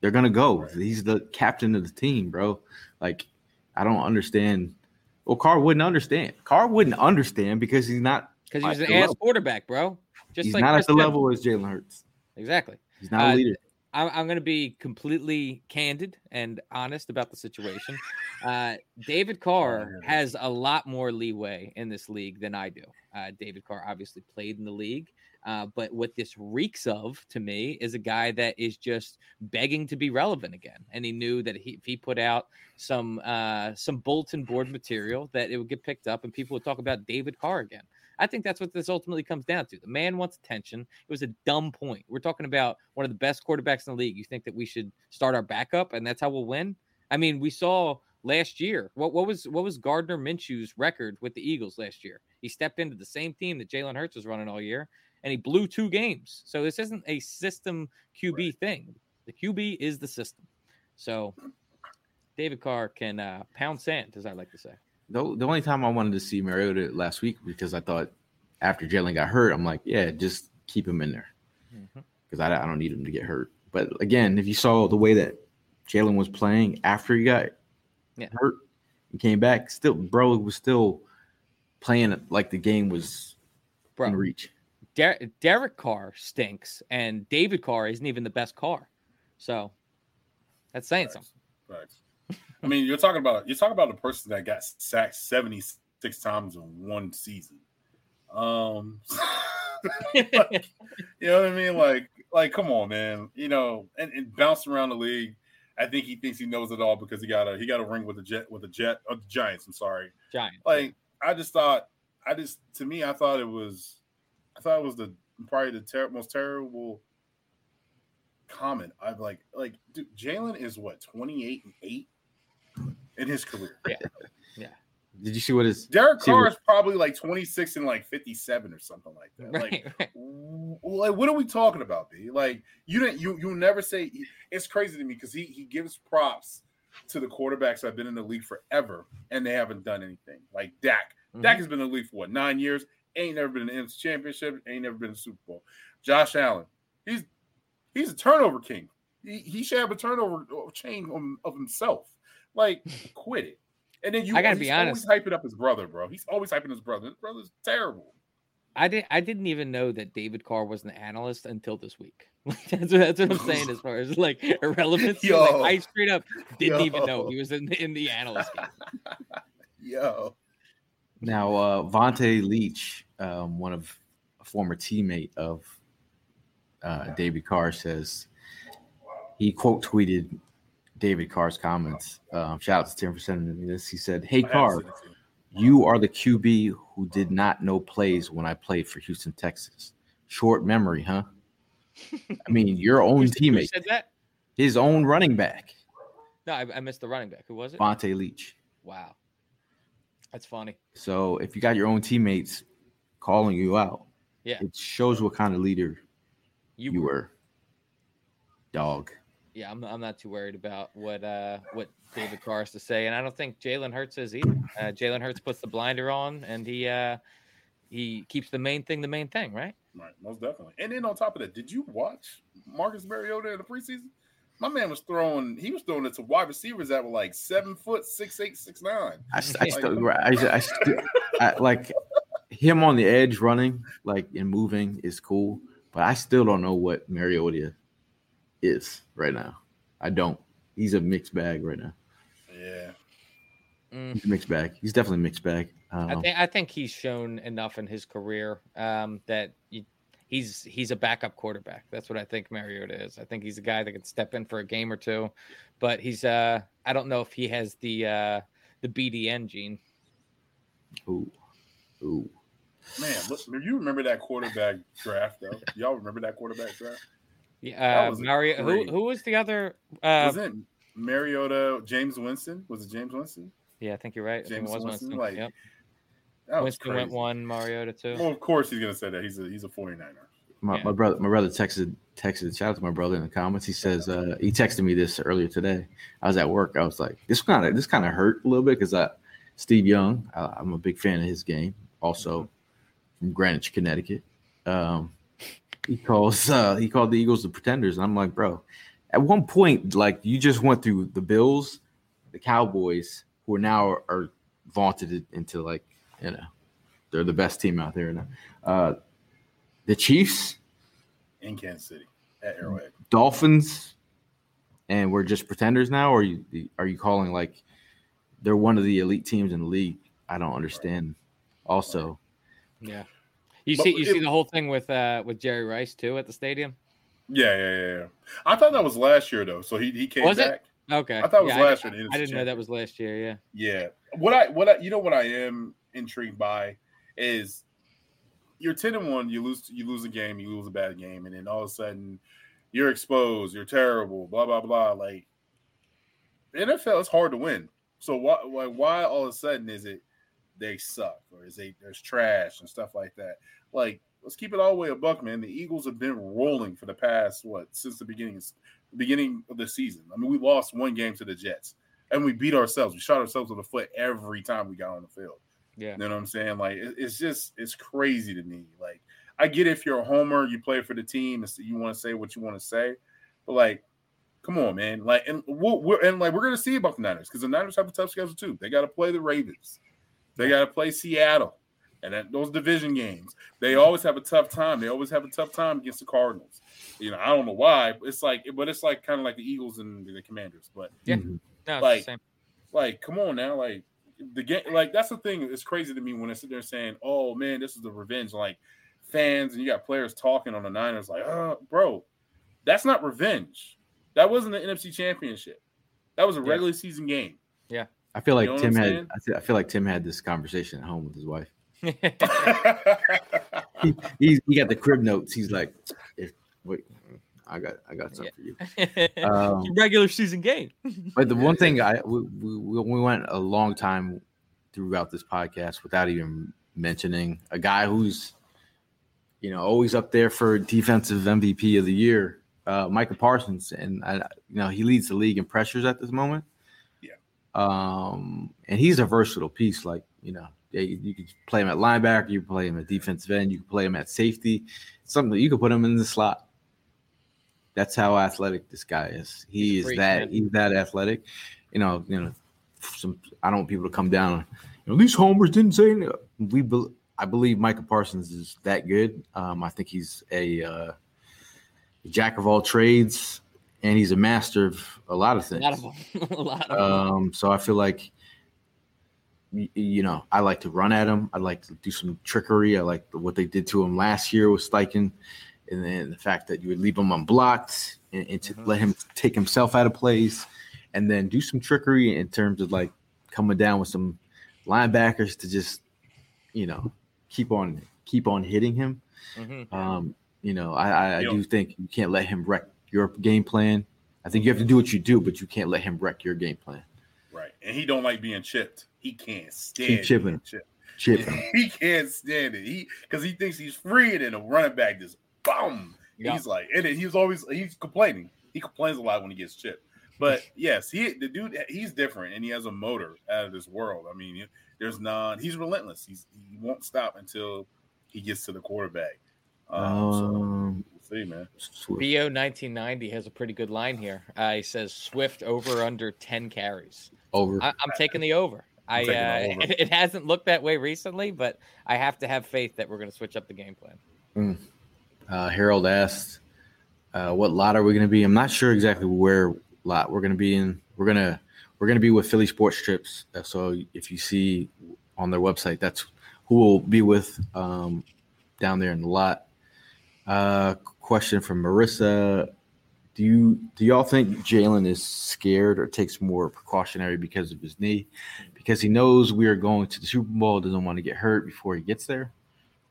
They're gonna go. He's the captain of the team, bro. Like, I don't understand. Well, Carr wouldn't understand. Carr wouldn't understand because he's not because he's an ass level. quarterback, bro. Just he's like not Chris at the level as Jalen Hurts. Exactly. He's not uh, a leader. I'm, I'm going to be completely candid and honest about the situation. [LAUGHS] Uh, David Carr has a lot more leeway in this league than I do. Uh, David Carr obviously played in the league. Uh, but what this reeks of to me is a guy that is just begging to be relevant again. And he knew that he, if he put out some uh, some bulletin board material, that it would get picked up and people would talk about David Carr again. I think that's what this ultimately comes down to. The man wants attention. It was a dumb point. We're talking about one of the best quarterbacks in the league. You think that we should start our backup and that's how we'll win? I mean, we saw last year. What what was what was Gardner Minshew's record with the Eagles last year? He stepped into the same team that Jalen Hurts was running all year, and he blew two games. So this isn't a system QB right. thing. The QB is the system. So David Carr can uh, pound sand, as I like to say the, the only time I wanted to see Mariota last week because I thought after Jalen got hurt, I'm like, yeah, just keep him in there because mm-hmm. I, I don't need him to get hurt. But again, if you saw the way that Jalen was playing after he got yeah. hurt and came back, still, bro was still playing like the game was bro, in reach. Der- Derek Carr stinks, and David Carr isn't even the best car. So that's saying Facts. something. Facts. I mean, you're talking about you're talking about a person that got sacked 76 times in one season. Um [LAUGHS] like, you know what I mean? Like, like, come on, man. You know, and, and bounced around the league. I think he thinks he knows it all because he got a he got a ring with the jet with the jet of the Giants. I'm sorry, Giants. Like, I just thought, I just to me, I thought it was, I thought it was the probably the ter- most terrible comment. I've like, like, dude, Jalen is what 28 and eight in his career. Yeah. Yeah. Did you see what his Derek Carr is probably like 26 and like 57 or something like that. Right, [LAUGHS] like, like what are we talking about, B? Like you didn't you you never say it's crazy to me because he he gives props to the quarterbacks that have been in the league forever and they haven't done anything. Like Dak. Mm-hmm. Dak has been in the league for what nine years, ain't never been in the championship, ain't never been in the Super Bowl. Josh Allen, he's he's a turnover king. He, he should have a turnover chain of himself. Like, quit it. And then you I gotta be honest. Always hyping up his brother, bro. He's always hyping his brother. His brother's terrible. I didn't. I didn't even know that David Carr was an analyst until this week. [LAUGHS] that's, what, that's what I'm saying as far as like irrelevance. [LAUGHS] Yo, like, I straight up didn't yo. even know he was in in the analyst game. [LAUGHS] Yo. Now, uh, Vonta Leach, um, one of a former teammate of uh, David Carr, says he quote tweeted David Carr's comments. Um, shout out to Tim for sending me this. He said, "Hey Carr, you are the QB who did not know plays when I played for Houston, Texas. Short memory, huh? I mean, [LAUGHS] your own teammate said that. His own running back. No, I, I missed the running back. Who was it? Vonta Leach. Wow, that's funny. So if you got your own teammates calling you out, yeah, it shows what kind of leader you, you were. Dog yeah, I'm, I'm not too worried about what uh what David Carr has to say, and I don't think Jalen Hurts is either. Uh, Jalen Hurts puts the blinder on, and he uh he keeps the main thing the main thing, right? Right, most definitely. And then on top of that, did you watch Marcus Mariota in the preseason? My man was throwing. He was throwing it to wide receivers that were like seven foot, six eight, six nine. I, I still, I, I, still, I, like him on the edge running, like and moving is cool, but I still don't know what Mariota is right now. I don't. He's a mixed bag right now. Yeah. Mm. He's a mixed bag. He's definitely a mixed bag. I, think I think he's shown enough in his career um, that you, he's he's a backup quarterback. That's what I think Mariota is. I think he's a guy that can step in for a game or two, but he's uh I don't know if he has the uh the BDN gene. Ooh, ooh. Man, look, you remember that quarterback draft though? Y'all remember that quarterback draft? Yeah, uh, Mario. Who who was the other? Uh, was it Mariota? Jameis Winston? Was it Jameis Winston? Yeah, I think you're right. James was Winston, Winston. like, yep. That was Winston went crazy. one, Mariota two. Well, of course he's gonna say that. He's a he's a 49er. My, Yeah. my brother, my brother texted texted. a Shout out to my brother in the comments. He says uh, he texted me this earlier today. I was at work. I was like, this kind of this kind of hurt a little bit because I Steve Young. I, I'm a big fan of his game. Also from Greenwich, Connecticut. Um, he calls [LAUGHS] uh, he called the Eagles the pretenders, and I'm like, bro. At one point, like you just went through the Bills, the Cowboys, who are now are, are vaunted into like you know they're the best team out there now. Uh, the Chiefs, in Kansas City at Arrowhead. Dolphins, and we're just pretenders now. Or are you are you calling like they're one of the elite teams in the league? I don't understand. Also, Yeah. You But see, you it- see the whole thing with uh with Jerry Rice too at the stadium. Yeah, yeah, yeah, yeah. I thought that was last year though. So he, he came Was it? back. Okay, I thought it was Yeah, last I, year, the I didn't know that was last year. Yeah. Yeah. What I what I you know what I am intrigued by is you're 10 and 1, you lose you lose a game, you lose a bad game, and then all of a sudden you're exposed, you're terrible, blah blah blah. Like NFL is hard to win. So why why why all of a sudden is it they suck or is they there's trash and stuff like that? Like let's keep it all the way a buck, man. The Eagles have been rolling for the past what since the beginning the beginning of the season. I mean, we lost one game to the Jets and we beat ourselves. We shot ourselves in the foot every time we got on the field. Yeah. You know what I'm saying? Like it- it's just it's crazy to me. Like I get if you're a homer, you play for the team, and you want to say what you want to say, but like, come on, man. Like, and we're, we're and like we're gonna see about the Niners because the Niners have a tough schedule too. They got to play the Ravens, they got to play Seattle, and that, those division games. They always have a tough time. They always have a tough time against the Cardinals. You know, I don't know why. but It's like, but it's like kind of like the Eagles and the Commanders, but Yeah. Mhm. No, Like- same. like come on now like the game like that's the thing it's crazy to me when they sit there saying oh man this is the revenge like fans and you got players talking on the niners like oh bro that's not revenge that wasn't the nfc championship that was a Yeah. regular season game I feel like You know Tim had. I feel, I feel like Tim had this conversation at home with his wife. [LAUGHS] He, he, he got the crib notes. He's like, if wait, I got I got something for you. Um, [LAUGHS] regular season game. But the one thing I we, we, we went a long time throughout this podcast without even mentioning a guy who's you know always up there for defensive MVP of the year, uh, Micah Parsons, and I, you know he leads the league in pressures at this moment. Um, and he's a versatile piece. Like you know, you, you could play him at linebacker, you can play him at defensive end, you can play him at safety. Something you can put him in the slot. That's how athletic this guy is. He He's is that man. he's that athletic. You know, you know, some I don't want people to come down. on, You know, these homers didn't say anything. We, bel I believe Micah Parsons is that good. Um, I think he's a uh, jack of all trades, and he's a master of a lot of things. A things. lot of them. [LAUGHS] a lot of them. Um, so I feel like, you know, I like to run at him. I like to do some trickery. I like what they did to him last year with Steichen, and then the fact that you would leave him unblocked and, and to Mhm. let him take himself out of plays, and then do some trickery in terms of like coming down with some linebackers to just, you know, keep on keep on hitting him. Mhm. Um, you know, I, I, I do think you can't let him wreck your game plan. I think you have to do what you do, but you can't let him wreck your game plan. right and he don't like being chipped he can't stand Keep chipping. being chipped. Chip [LAUGHS] him. he can't stand it he because he thinks he's free and then a running back just boom Yeah. He's like, and then he's always he's complaining. He complains a lot when he gets chipped. But [LAUGHS] yes, he the dude he's different and he has a motor out of this world. I mean, there's none. he's relentless. He's he won't stop until he gets to the quarterback. Um, Um, see, man. Swift. Bo 1990 has a pretty good line here. Uh, he says Swift over under 10 carries. over. I, I'm taking the over. I taking the uh, over. It, [LAUGHS] it hasn't looked that way recently, but I have to have faith that we're going to switch up the game plan. Uh, Harold asked, uh, "What lot are we going to be?" I'm not sure exactly where lot we're going to be in. We're gonna we're gonna be with Philly Sports Trips. Uh, So if you see on their website, that's who we'll be with um, down there in the lot. Uh, question from Marissa: Do you do y'all think Jalen is scared or takes more precautionary because of his knee? Because he knows we are going to the Super Bowl, doesn't want to get hurt before he gets there.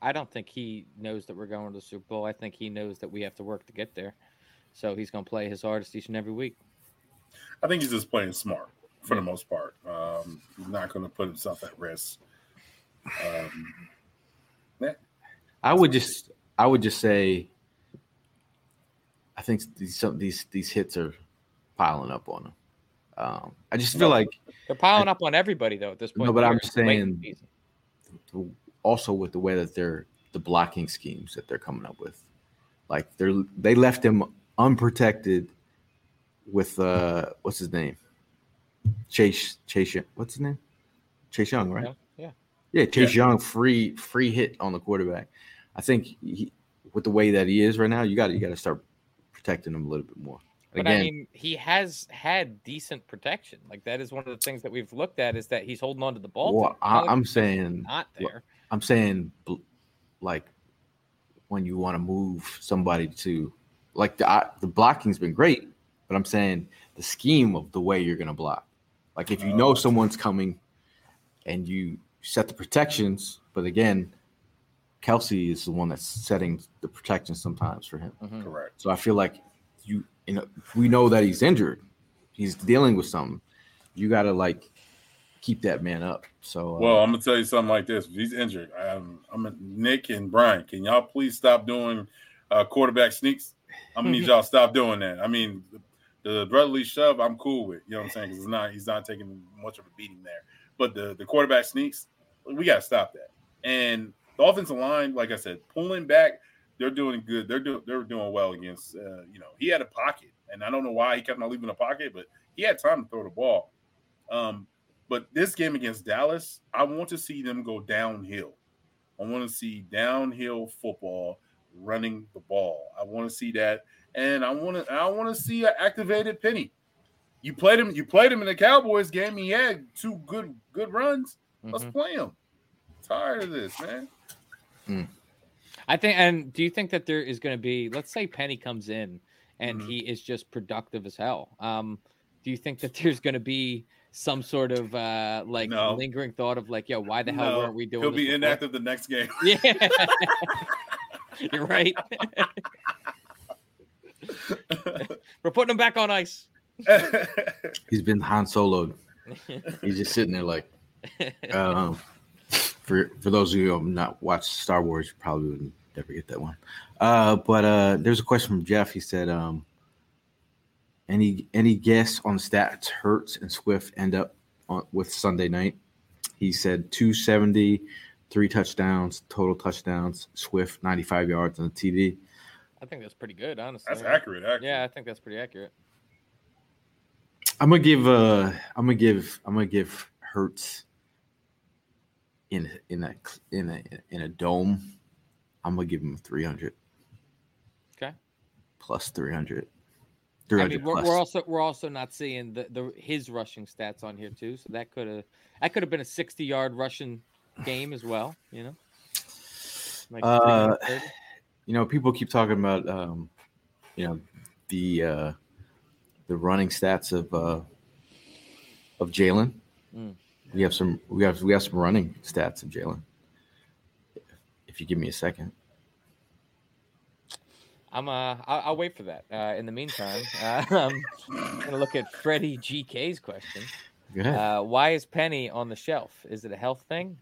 I don't think he knows that we're going to the Super Bowl. I think he knows that we have to work to get there. So he's going to play his hardest each and every week. I think he's just playing smart. for the most part. Um, he's not going to put himself at risk. Um, yeah. I would just I would just say I think these some these these hits are piling up on him. Um, I just feel No. like They're piling up on everybody though at this point. No, but I'm year. It's late in the saying- also with the way that they're the blocking schemes that they're coming up with, like they're they left him unprotected with uh what's his name Chase Chase what's his name Chase Young right Yeah, yeah. yeah Chase Young free free hit on the quarterback. I think he, with the way that he is right now, you got you got to start protecting him a little bit more. But Again, I mean, he has had decent protection. Like that is one of the things that we've looked at is that he's holding on to the ball. well, I, I'm saying not there. I'm saying like when you want to move somebody to like the I, the blocking's been great, but I'm saying the scheme of the way you're gonna block. Like if you know oh, someone's coming and you set the protections, but again, Kelce is the one that's setting the protection sometimes for him. Mhm. Correct. So I feel like you you know we know that he's injured. He's dealing with something. You gotta like keep that man up. So uh, Well, I'm gonna tell you something like this. If he's injured, um, I'm a, Nick and Brian. Can y'all please stop doing uh, quarterback sneaks? I'm gonna need y'all stop doing that. I mean, the, the brotherly shove, I'm cool with. You know what I'm saying? Because it's not he's not taking much of a beating there. But the the quarterback sneaks, we gotta stop that. And the offensive line, like I said, pulling back, they're doing good. They're doing they're doing well against. Uh, you know, he had a pocket, and I don't know why he kept on leaving a pocket, but he had time to throw the ball. Um, but this game against Dallas, I want to see them go downhill. I want to see downhill football running the ball. I want to see that, and I want to I want to see an activated Penny. You played him. You played him in the Cowboys game. He had two good good runs. Let's Mhm. play him. Tired of this, man. I think, and do you think that there is going to be, let's say Penny comes in and Mhm. he is just productive as hell. Um, do you think that there's going to be some sort of uh, like No. lingering thought of like, yo, why the hell No, weren't we doing? He'll this be before? inactive the next game. [LAUGHS] Yeah, [LAUGHS] you're right. [LAUGHS] We're putting him back on ice. he's been Han Soloed. He's just sitting there like um, for for those of you who have not watched Star Wars, you probably would never get that one. Uh, but uh, there's a question from Jeff. He said, um, "Any any guess on stats Hurts and Swift end up on, with Sunday night?" He said 270, three touchdowns, total touchdowns. Swift 95 yards on the TD. I think that's pretty good, honestly. That's accurate. Actually. Yeah, I think that's pretty accurate. I'm gonna give uh I'm gonna give I'm gonna give Hurts in in a in a in a dome. I'm gonna give him 300 Okay. plus 300. I mean, we're, we're also we're also not seeing the, the his rushing stats on here too, so that could have that could have been a sixty yard rushing game as well. You know, like Uh, you know, people keep talking about um, you know, the uh the running stats of uh of Jalen. Mm. We have some we have we have some running stats of Jalen. If you give me a second. I'm uh I'll, I'll wait for that. Uh, in the meantime, uh, [LAUGHS] I'm gonna look at Freddie GK's question. Go ahead. Uh, why is Penny on the shelf? Is it a health thing?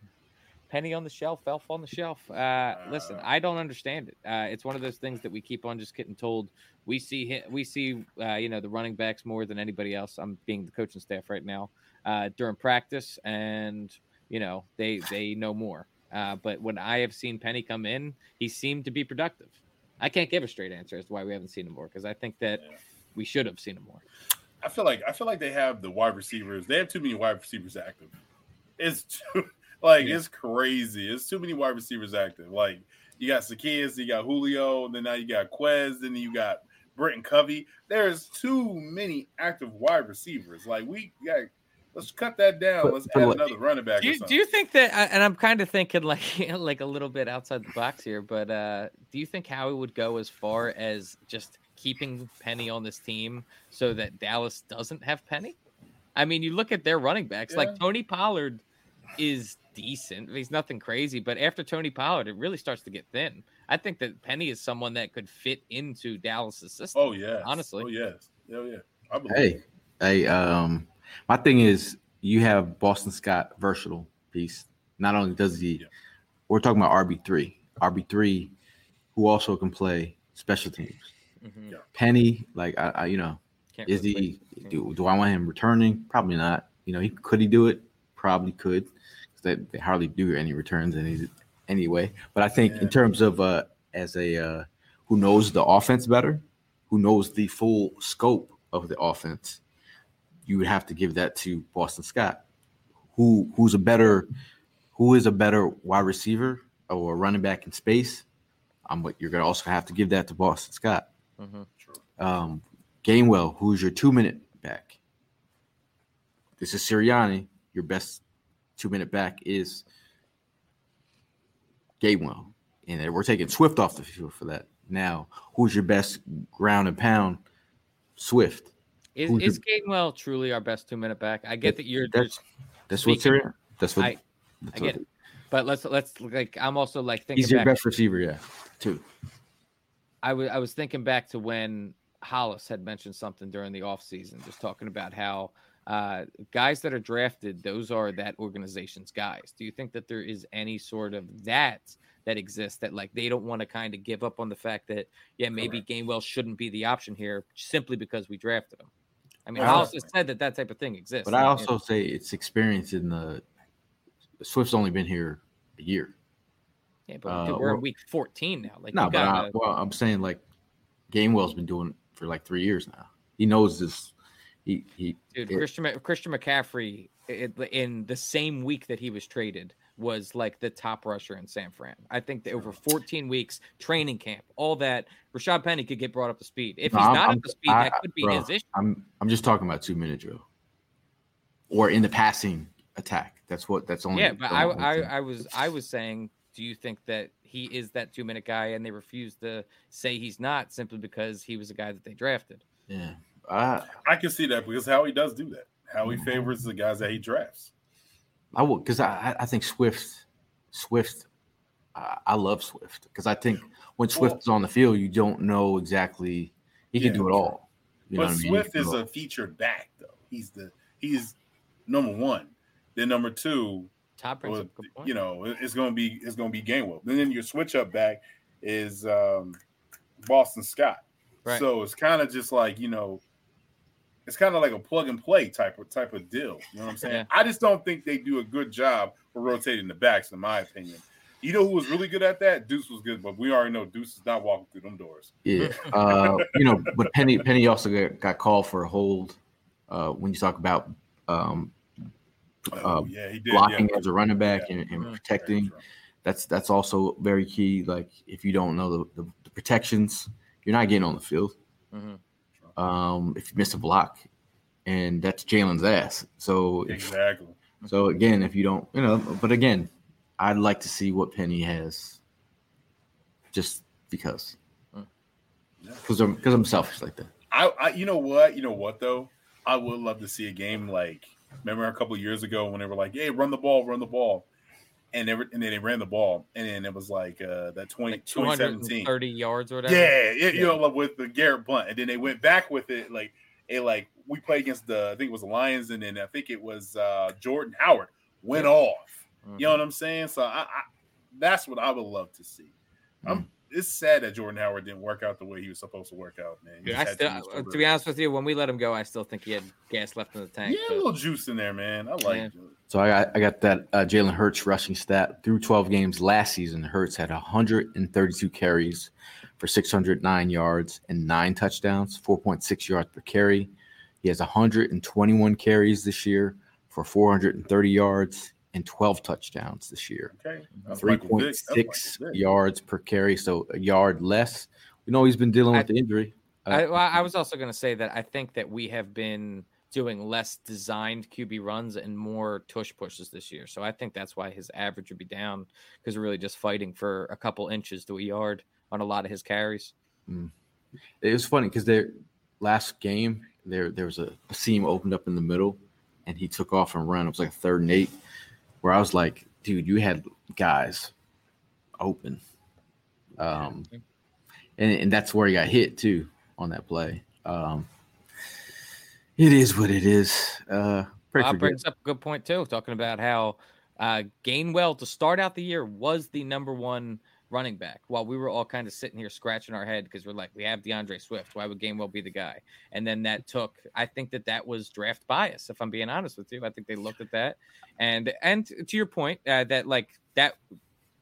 Penny on the shelf, Elf on the shelf. Uh, listen, I don't understand it. Uh, it's one of those things that we keep on just getting told. We see him, we see, uh, you know, the running backs more than anybody else. I'm being the coaching staff right now uh, during practice, and you know, they they know more. Uh, but when I have seen Penny come in, he seemed to be productive. I can't give a straight answer as to why we haven't seen him more because I think that Yeah. we should have seen him more. I feel like I feel like they have the wide receivers. They have too many wide receivers active. It's too [LAUGHS] like Yeah. it's crazy. It's too many wide receivers active. Like you got Zaccheaus, you got Julio, and then now you got Quez, then you got Britain Covey. There's too many active wide receivers. Like we got let's cut that down. Let's but add another running back. Do or you, do you think that? uh, And I'm kind of thinking like [LAUGHS] like a little bit outside the box here, but uh, do you think Howie would go as far as just keeping Penny on this team so that Dallas doesn't have Penny? I mean, you look at their running backs. Yeah. Like Tony Pollard is decent. He's nothing crazy, but after Tony Pollard, it really starts to get thin. I think that Penny is someone that could fit into Dallas's system. Oh yeah, honestly. Oh yes. Oh yeah. I believe Hey, hey, um, My thing is, you have Boston Scott versatile piece. Not only does he, Yeah. we're talking about RB three, RB three, who also can play special teams. Mhm. Yeah. Penny, like I, I you know, Can't is really he? Do, do I want him returning? Probably not. You know, he could he do it? Probably could. 'Cause They, they hardly do any returns any anyway. But I think Yeah. in terms of uh as a uh who knows the offense better, who knows the full scope of the offense, you would have to give that to Boston Scott, who who's a better who is a better wide receiver or running back in space. Um, but you're gonna also have to give that to Boston Scott. Mhm. Um, Gainwell, who's your two minute back. This is Sirianni. Your best two minute back is Gainwell. And we're taking Swift off the field for that. Now, who's your best ground and pound? Swift. Is, Who's is Gainwell truly our best two minute back? I get that you're That's that's what That's what. I- that's I get what- it. but let's let's like I'm also like thinking He's your back. best receiver, yeah. Too. I was I was thinking back to when Hollis had mentioned something during the offseason, just talking about how uh, guys that are drafted, those are that organization's guys. Do you think that there is any sort of that that exists that like they don't want to kind of give up on the fact that yeah maybe Gainwell shouldn't be the option here simply because we drafted him? I mean, I also said that that type of thing exists. But I also say it's experience in the Swift's only been here a year. yeah, but uh, we're in well- week 14 now. Like No, but I, a, well, I'm saying like Gainwell's been doing it for like three years now. He knows this. He he. Dude, it- Christian Christian McCaffrey i- i- in the same week that he was traded was like the top rusher in San Fran. I think that over 14 weeks, training camp, all that, Rashad Penny could get brought up to speed. If No, he's I'm- not I'm- up to speed, I- that could be bro, his issue. I'm I'm just talking about two minute drill, or in the passing attack. That's what. That's only. Yeah, but the I, I. I was I was saying, do you think that he is that two minute guy, and they refuse to say he's not simply because he was a guy that they drafted? yeah. I I can see that because how he does do that. Howie Mm-hmm. favors the guys that he drafts. I would because I I think Swift Swift. I, I love Swift because I think when Swift Well- is on the field, you don't know exactly. He can Yeah, do it all. You know but what I mean? Swift is a all. featured back though. He's the he's number one. Then number two, Todd brings well, up a good point. you know, it's gonna be it's gonna be Gainwell. And then your switch up back is um Boston Scott. Right. So it's kind of just like, you know, it's kind of like a plug and play type of type of deal. You know what I'm saying? Yeah. I just don't think they do a good job for rotating the backs, in my opinion. You know who was really good at that? Deuce was good, but we already know Deuce is not walking through them doors. Yeah, uh, you know, but Penny Penny also got, got called for a hold uh, when you talk about um, Oh, Uh, yeah, he did. blocking yeah. as a running back Yeah. and, and Mhm. protecting. That's that's also very key. Like if you don't know the, the, the protections, you're not getting on the field. Mhm. Um, if you miss a block, and that's Jalen's ass. So Exactly. so again, if you don't, you know, but again, I'd like to see what Penny has, just because, because I'm because I'm selfish like that. I, I, you know what, you know what though, I would love to see a game like remember a couple of years ago when they were like, "Hey, run the ball, run the ball," and they and then they ran the ball, and then it was like uh that 20, Like 2017. 230 yards or whatever. Yeah, you know, with LeGarrette Blount, and then they went back with it like it like we played against the I think it was the Lions, and then I think it was uh Jordan Howard went off. Mhm. You know what I'm saying? So I, I that's what I would love to see. I'm it's sad that Jordan Howard didn't work out the way he was supposed to work out, man. Dude, I still, too much uh, to be honest with you, when we let him go, I still think he had gas left in the tank. yeah, a little juice in there, man. I like Yeah. it. So I got I got that uh, Jalen Hurts rushing stat through 12 games last season. Hurts had 132 carries for 609 yards and nine touchdowns, 4.6 yards per carry. He has 121 carries this year for 430 yards and 12 touchdowns this year. Okay. That's Michael Vick. That's 3.6 Michael yards per carry, so a yard less. We know he's been dealing I- with the injury. Uh, I, I was also going to say that I think that we have been doing less designed QB runs and more tush pushes this year. So I think that's why his average would be down because we're really just fighting for a couple inches to a yard on a lot of his carries. it was funny because their last game there there was a, a seam opened up in the middle and he took off and run. It was like a third and eight where I was like, dude, you had guys open. Um and, and that's where he got hit too on that play. Um It is what it is. Uh, Bob brings up a good point too, talking about how uh, Gainwell to start out the year was the number one running back, while we were all kind of sitting here scratching our head because we're like, we have D'Andre Swift. Why would Gainwell be the guy? And then that took. I think that that was draft bias. If I'm being honest with you, I think they looked at that, and and to your point, uh, that like that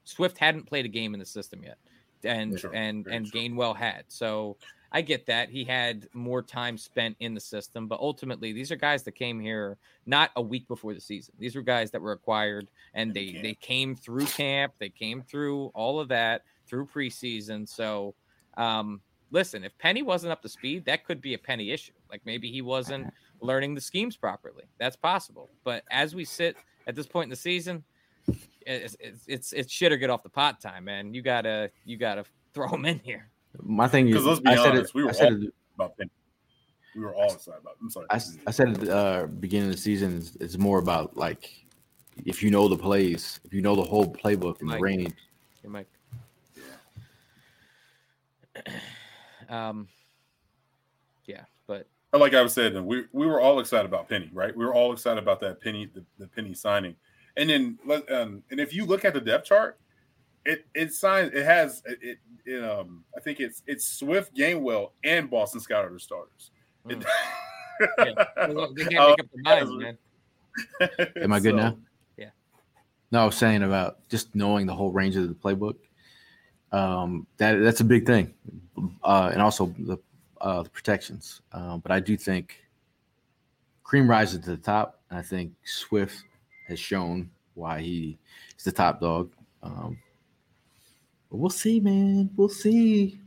Swift hadn't played a game in the system yet, and True, and very and. Gainwell had. So I get that he had more time spent in the system, but ultimately these are guys that came here not a week before the season. These were guys that were acquired and they they came through camp, they came through all of that through preseason. So um listen, if Penny wasn't up to speed, that could be a Penny issue. Like maybe he wasn't learning the schemes properly. That's possible. But as we sit at this point in the season, it's it's it's, it's shit or get off the pot time, man. You gotta you gotta [LAUGHS] throw him in here. My thing is, Because let's be I said honest, it. we were I said all- it. About Penny. We were all excited about. It. I'm sorry. I, s- I said at the uh, beginning of the season, it's, it's more about like if you know the plays, if you know the whole playbook and the Mike. range. Hey, Mike. [CLEARS THROAT] um, yeah, but But like I was saying, we we were all excited about Penny, right? We were all excited about that Penny, the, the Penny signing. And then, um, and if you look at the depth chart, it it signs it has it, it um I think it's it's Swift, Gainwell, and Boston Scott are the starters. Mm. It- [LAUGHS] Well, they can't Uh, [LAUGHS] make up their minds, man. [LAUGHS] Am I good So, now? Yeah. No, I was saying about just knowing the whole range of the playbook. Um, that that's a big thing, uh, and also the uh, the protections. Um, but I do think Cream rises to the top. And I think Swift has shown why he is the top dog. Um, but we'll see, man. We'll see.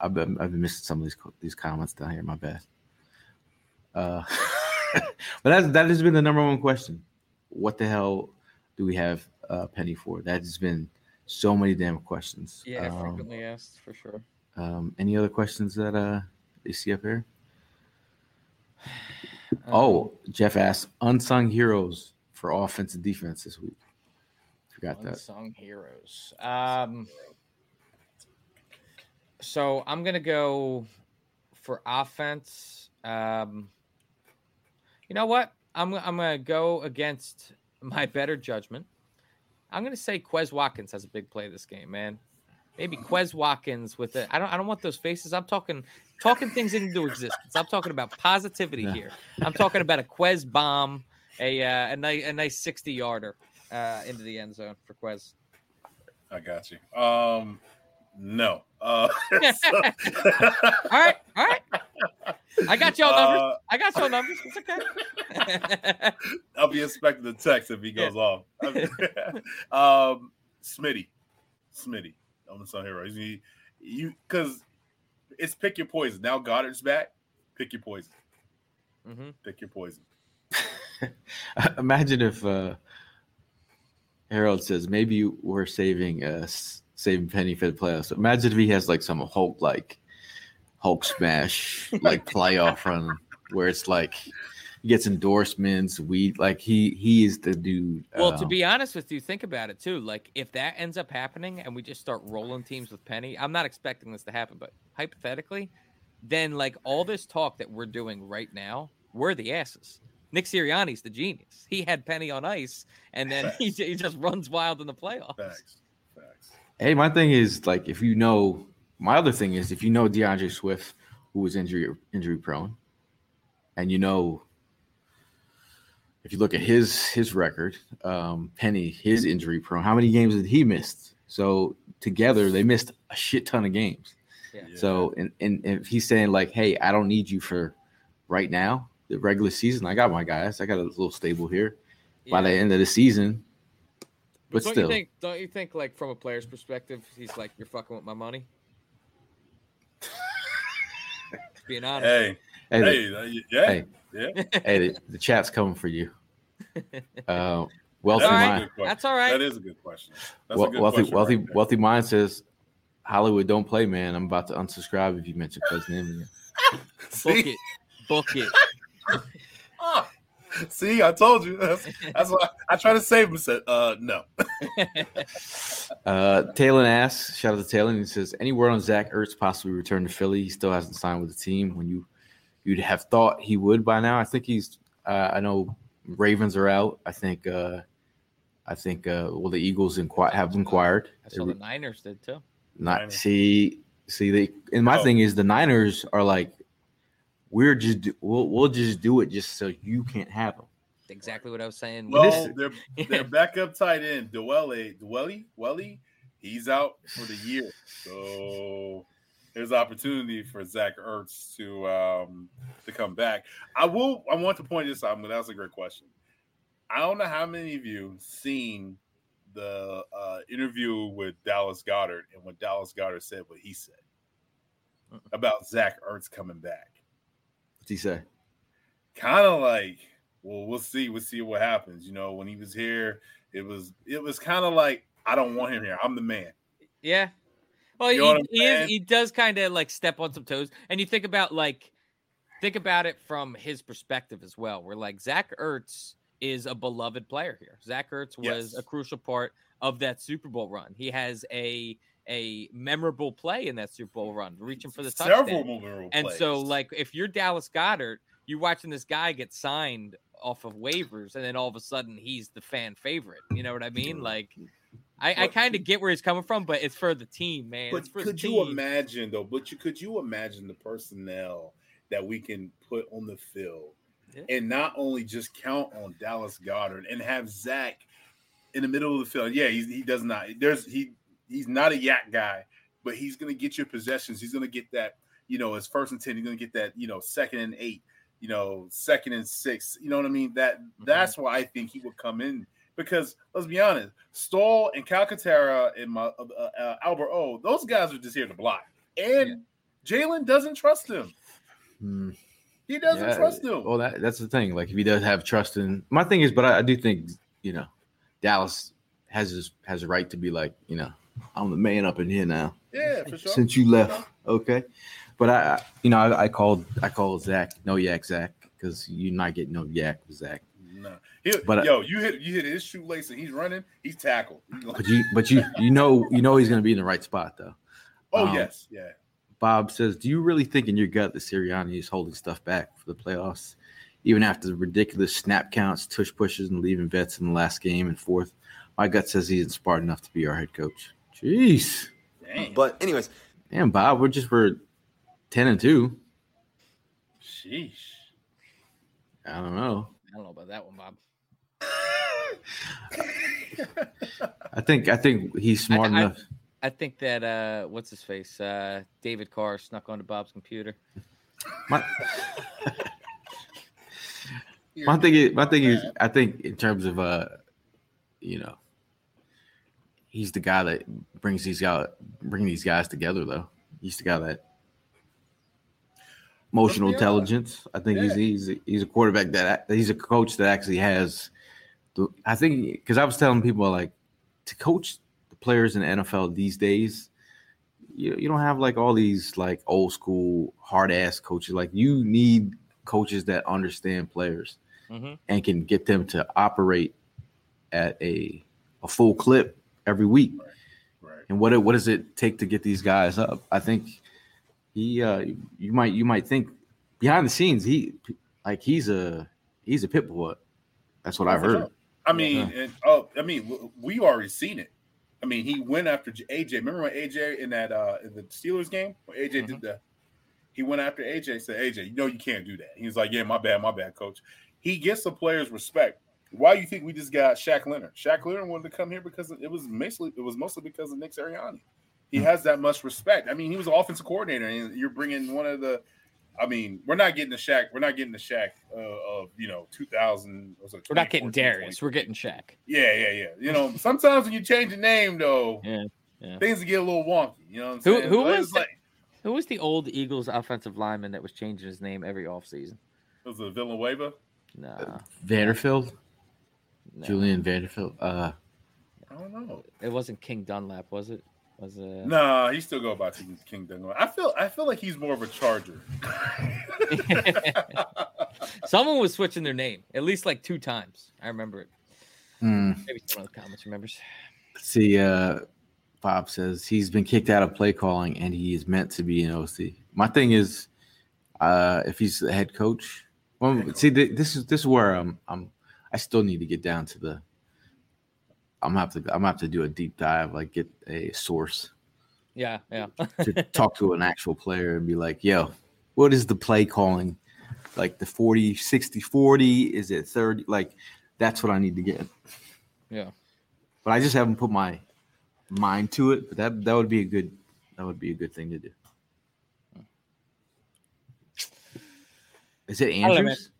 I've been I've been missing some of these these comments down here. My bad. Uh, [LAUGHS] but that that has been the number one question. What the hell do we have uh, Penny for? That has been so many damn questions. Yeah, Um, frequently asked for sure. um, any other questions that uh you see up here? [SIGHS] oh, Jeff asked unsung heroes for offense and defense this week. Forgot that. unsung heroes. Um, so I'm gonna go for offense. Um, you know what? I'm I'm gonna go against my better judgment. I'm gonna say Quez Watkins has a big play this game, man. Maybe Quez Watkins with it. I don't I don't want those faces. I'm talking talking things into existence. I'm talking about positivity Yeah. here. I'm talking about a Quez bomb, a uh, a nice a nice 60 yarder uh, into the end zone for Quez. I got you. Um, no. Uh, [LAUGHS] so- [LAUGHS] All right, all right. I got y'all numbers. Uh, I got y'all numbers. It's okay. [LAUGHS] I'll be expecting the text if he Yeah. goes off. um, Smitty, Smitty, I'm the son hero. He, you because it's pick your poison. Now Goedert's back. Pick your poison. hmm Pick your poison. Imagine if uh Harold says maybe we're saving uh saving Penny for the playoffs. Imagine if he has like some Hulk like Hulk smash like [LAUGHS] playoff run where it's like he gets endorsements. We like he he is the dude. Well, to um, be honest with you, think about it too. Like, if that ends up happening and we just start rolling teams with Penny, I'm not expecting this to happen, but hypothetically, then like all this talk that we're doing right now, we're the asses. Nick Sirianni's the genius. He had Penny on ice, and then he, [LAUGHS] he just runs wild in the playoffs. Facts. Facts. Hey, my thing is like if you know my other thing is if you know D'Andre Swift, who was injury injury prone, and you know if you look at his his record, um, Penny, his injury prone, how many games did he miss? So together they missed a shit ton of games. Yeah. So and, and if he's saying like, hey, I don't need you for right now, the regular season, I got my guys, I got a little stable here. By the end of the season, but don't still. you think? Don't you think, like from a player's perspective, he's like, "You're fucking with my money." Being honest. Hey, hey, hey, uh, yeah, Hey. yeah. hey, the, the chat's coming for you. [LAUGHS] Uh, wealthy All right. mind, Good. That's all right. That is a good question. That's wel- a good wealthy, question wealthy, right wealthy mind says, Hollywood don't play, man. I'm about to unsubscribe if you mention Cuz name again. Book it. Book it. Ah, [LAUGHS] See, I told you. That's, that's why I try to save him. Said, uh, no. [LAUGHS] Uh, Talon asks, shout out to Talon. He says, any word on Zach Ertz possibly return to Philly? He still hasn't signed with the team. When you you'd have thought he would by now. I think he's. Uh, I know Ravens are out. I think. Uh, I think. Uh, well, the Eagles inqu- have inquired. I saw the Niners did too. Not Niners. see. See, they and my Oh. thing is the Niners are like, we're just do- we'll we'll just do it just so you can't have them. Exactly what I was saying. Well, this- their their backup tight end, Dwelley, Dwelley, Dwelley, he's out for the year. So there's opportunity for Zach Ertz to um to come back. I will. I want to point this out, but that's a great question. I don't know how many of you seen the uh, interview with Dallas Goedert and when Dallas Goedert said what he said about Zach Ertz coming back. What's he say? kind of like well we'll see we'll see what happens you know when he was here it was it was kind of like i don't want him here i'm the man Yeah. Well, You know he, he, is, he does kind of like step on some toes. And you think about like, think about it from his perspective as well. Where like Zach Ertz is a beloved player here. Zach Ertz was Yes. a crucial part of that Super Bowl run. He has a a memorable play in that Super Bowl run, reaching for the several touchdown. memorable And so, like, if you're Dallas Goedert, you're watching this guy get signed off of waivers, and then all of a sudden he's the fan favorite. You know what I mean? Like, I, I kind of get where he's coming from, but it's for the team, man. but it's for could you team. imagine though but you could you imagine the personnel that we can put on the field Yeah. and not only just count on dallas Goedert and have zach in the middle of the field yeah he's, he does not there's he he's not a YAC guy but he's going to get your possessions he's going to get that you know his first and 10 he's going to get that you know second and eight you know second and six you know what i mean that Mm-hmm. that's why i think he would come in because let's be honest Stoll and Calcaterra and my uh, uh, Albert O, those guys are just here to block. And Jalen doesn't trust him. Hmm. He doesn't Yeah, trust him. Well, that that's the thing. Like if he does have trust in my thing is, but I, I do think you know Dallas has his, has a right to be like you know I'm the man up in here now yeah, for sure. since you left. Okay, but I, you know I, I called I called Zach no YAC Zach because you're not getting no YAC with Zach. No. He, But, yo, you hit you hit his shoelace and he's running. He's tackled. [LAUGHS] But you but you you know you know he's gonna be in the right spot though. oh um, yes, yeah. Bob says, "Do you really think in your gut that Sirianni is holding stuff back for the playoffs, even after the ridiculous snap counts, tush pushes, and leaving vets in the last game and fourth? My gut says he's smart enough to be our head coach. Jeez, Damn. But anyways, damn, Bob, we're just we're ten and two. Sheesh. I don't know. I don't know about that one, Bob. [LAUGHS] I think I think he's smart I- enough. I think that uh, what's his face? Uh, David Carr snuck onto Bob's computer. My, [LAUGHS] my thing is, my thing is, I think in terms of uh, you know, he's the guy that brings these guys bring these guys together. Though he's the guy that emotional Let's be honest. intelligence. I think he's Yeah. he's he's a quarterback that he's a coach that actually has. The, I think because I was telling people like to coach the players in the NFL these days. You, you don't have like all these like old school hard ass coaches. Like you need coaches that understand players Mhm. and can get them to operate at a a full clip every week. Right. And what it- what does it take to get these guys up? I think he uh you might you might think behind the scenes he like he's a he's a pit bull. That's what I've heard. I mean, and, oh, I mean, we already seen it. I mean, he went after AJ. Remember when AJ in that uh in the Steelers game when AJ Mm-hmm. did the he went after AJ, said, AJ, you know you can't do that. He's like, Yeah, my bad, my bad, coach. He gets the players respect. Why do you think we just got Shaq Leonard? Shaq Leonard wanted to come here because it was mostly it was mostly because of Nick Sirianni. He Hmm. has that much respect. I mean, he was an offensive coordinator, and you're bringing one of the. I mean, we're not getting the Shaq. We're not getting the Shaq uh, of you know 2000. was it We're not getting 2014, Darius. We're getting Shaq. yeah, yeah, yeah. You know, sometimes when you change the name, though, Yeah, yeah. things get a little wonky. You know what I'm Who- saying? who But it was that? like Who was the old Eagles offensive lineman that was changing his name every offseason? it was it Villanueva. No, Vanderfield, no. Julian Vanderfield. Uh I don't know. It wasn't King Dunlap, was it? Was it? Nah, he still go by King, King Dunlap. I feel I feel like he's more of a Charger. [LAUGHS] Someone was switching their name at least like two times. I remember it. hmm. Maybe someone in the comments remembers. See, uh, Bob says he's been kicked out of play calling and he is meant to be an OC. My thing is, Uh, if he's the head coach, well, see, th- this is this is where I'm. I'm. I still need to get down to the. I'm gonna have to. I'm gonna have to do a deep dive, like get a source Yeah, yeah. to [LAUGHS] talk to an actual player and be like, yo, what is the play calling? Like the 40, 60, 40? Is it 30? Like that's what I need to get. yeah. But I just haven't put my mind to it. But that that would be a good that would be a good thing to do. Hmm. Is it don't know, man. Andrews?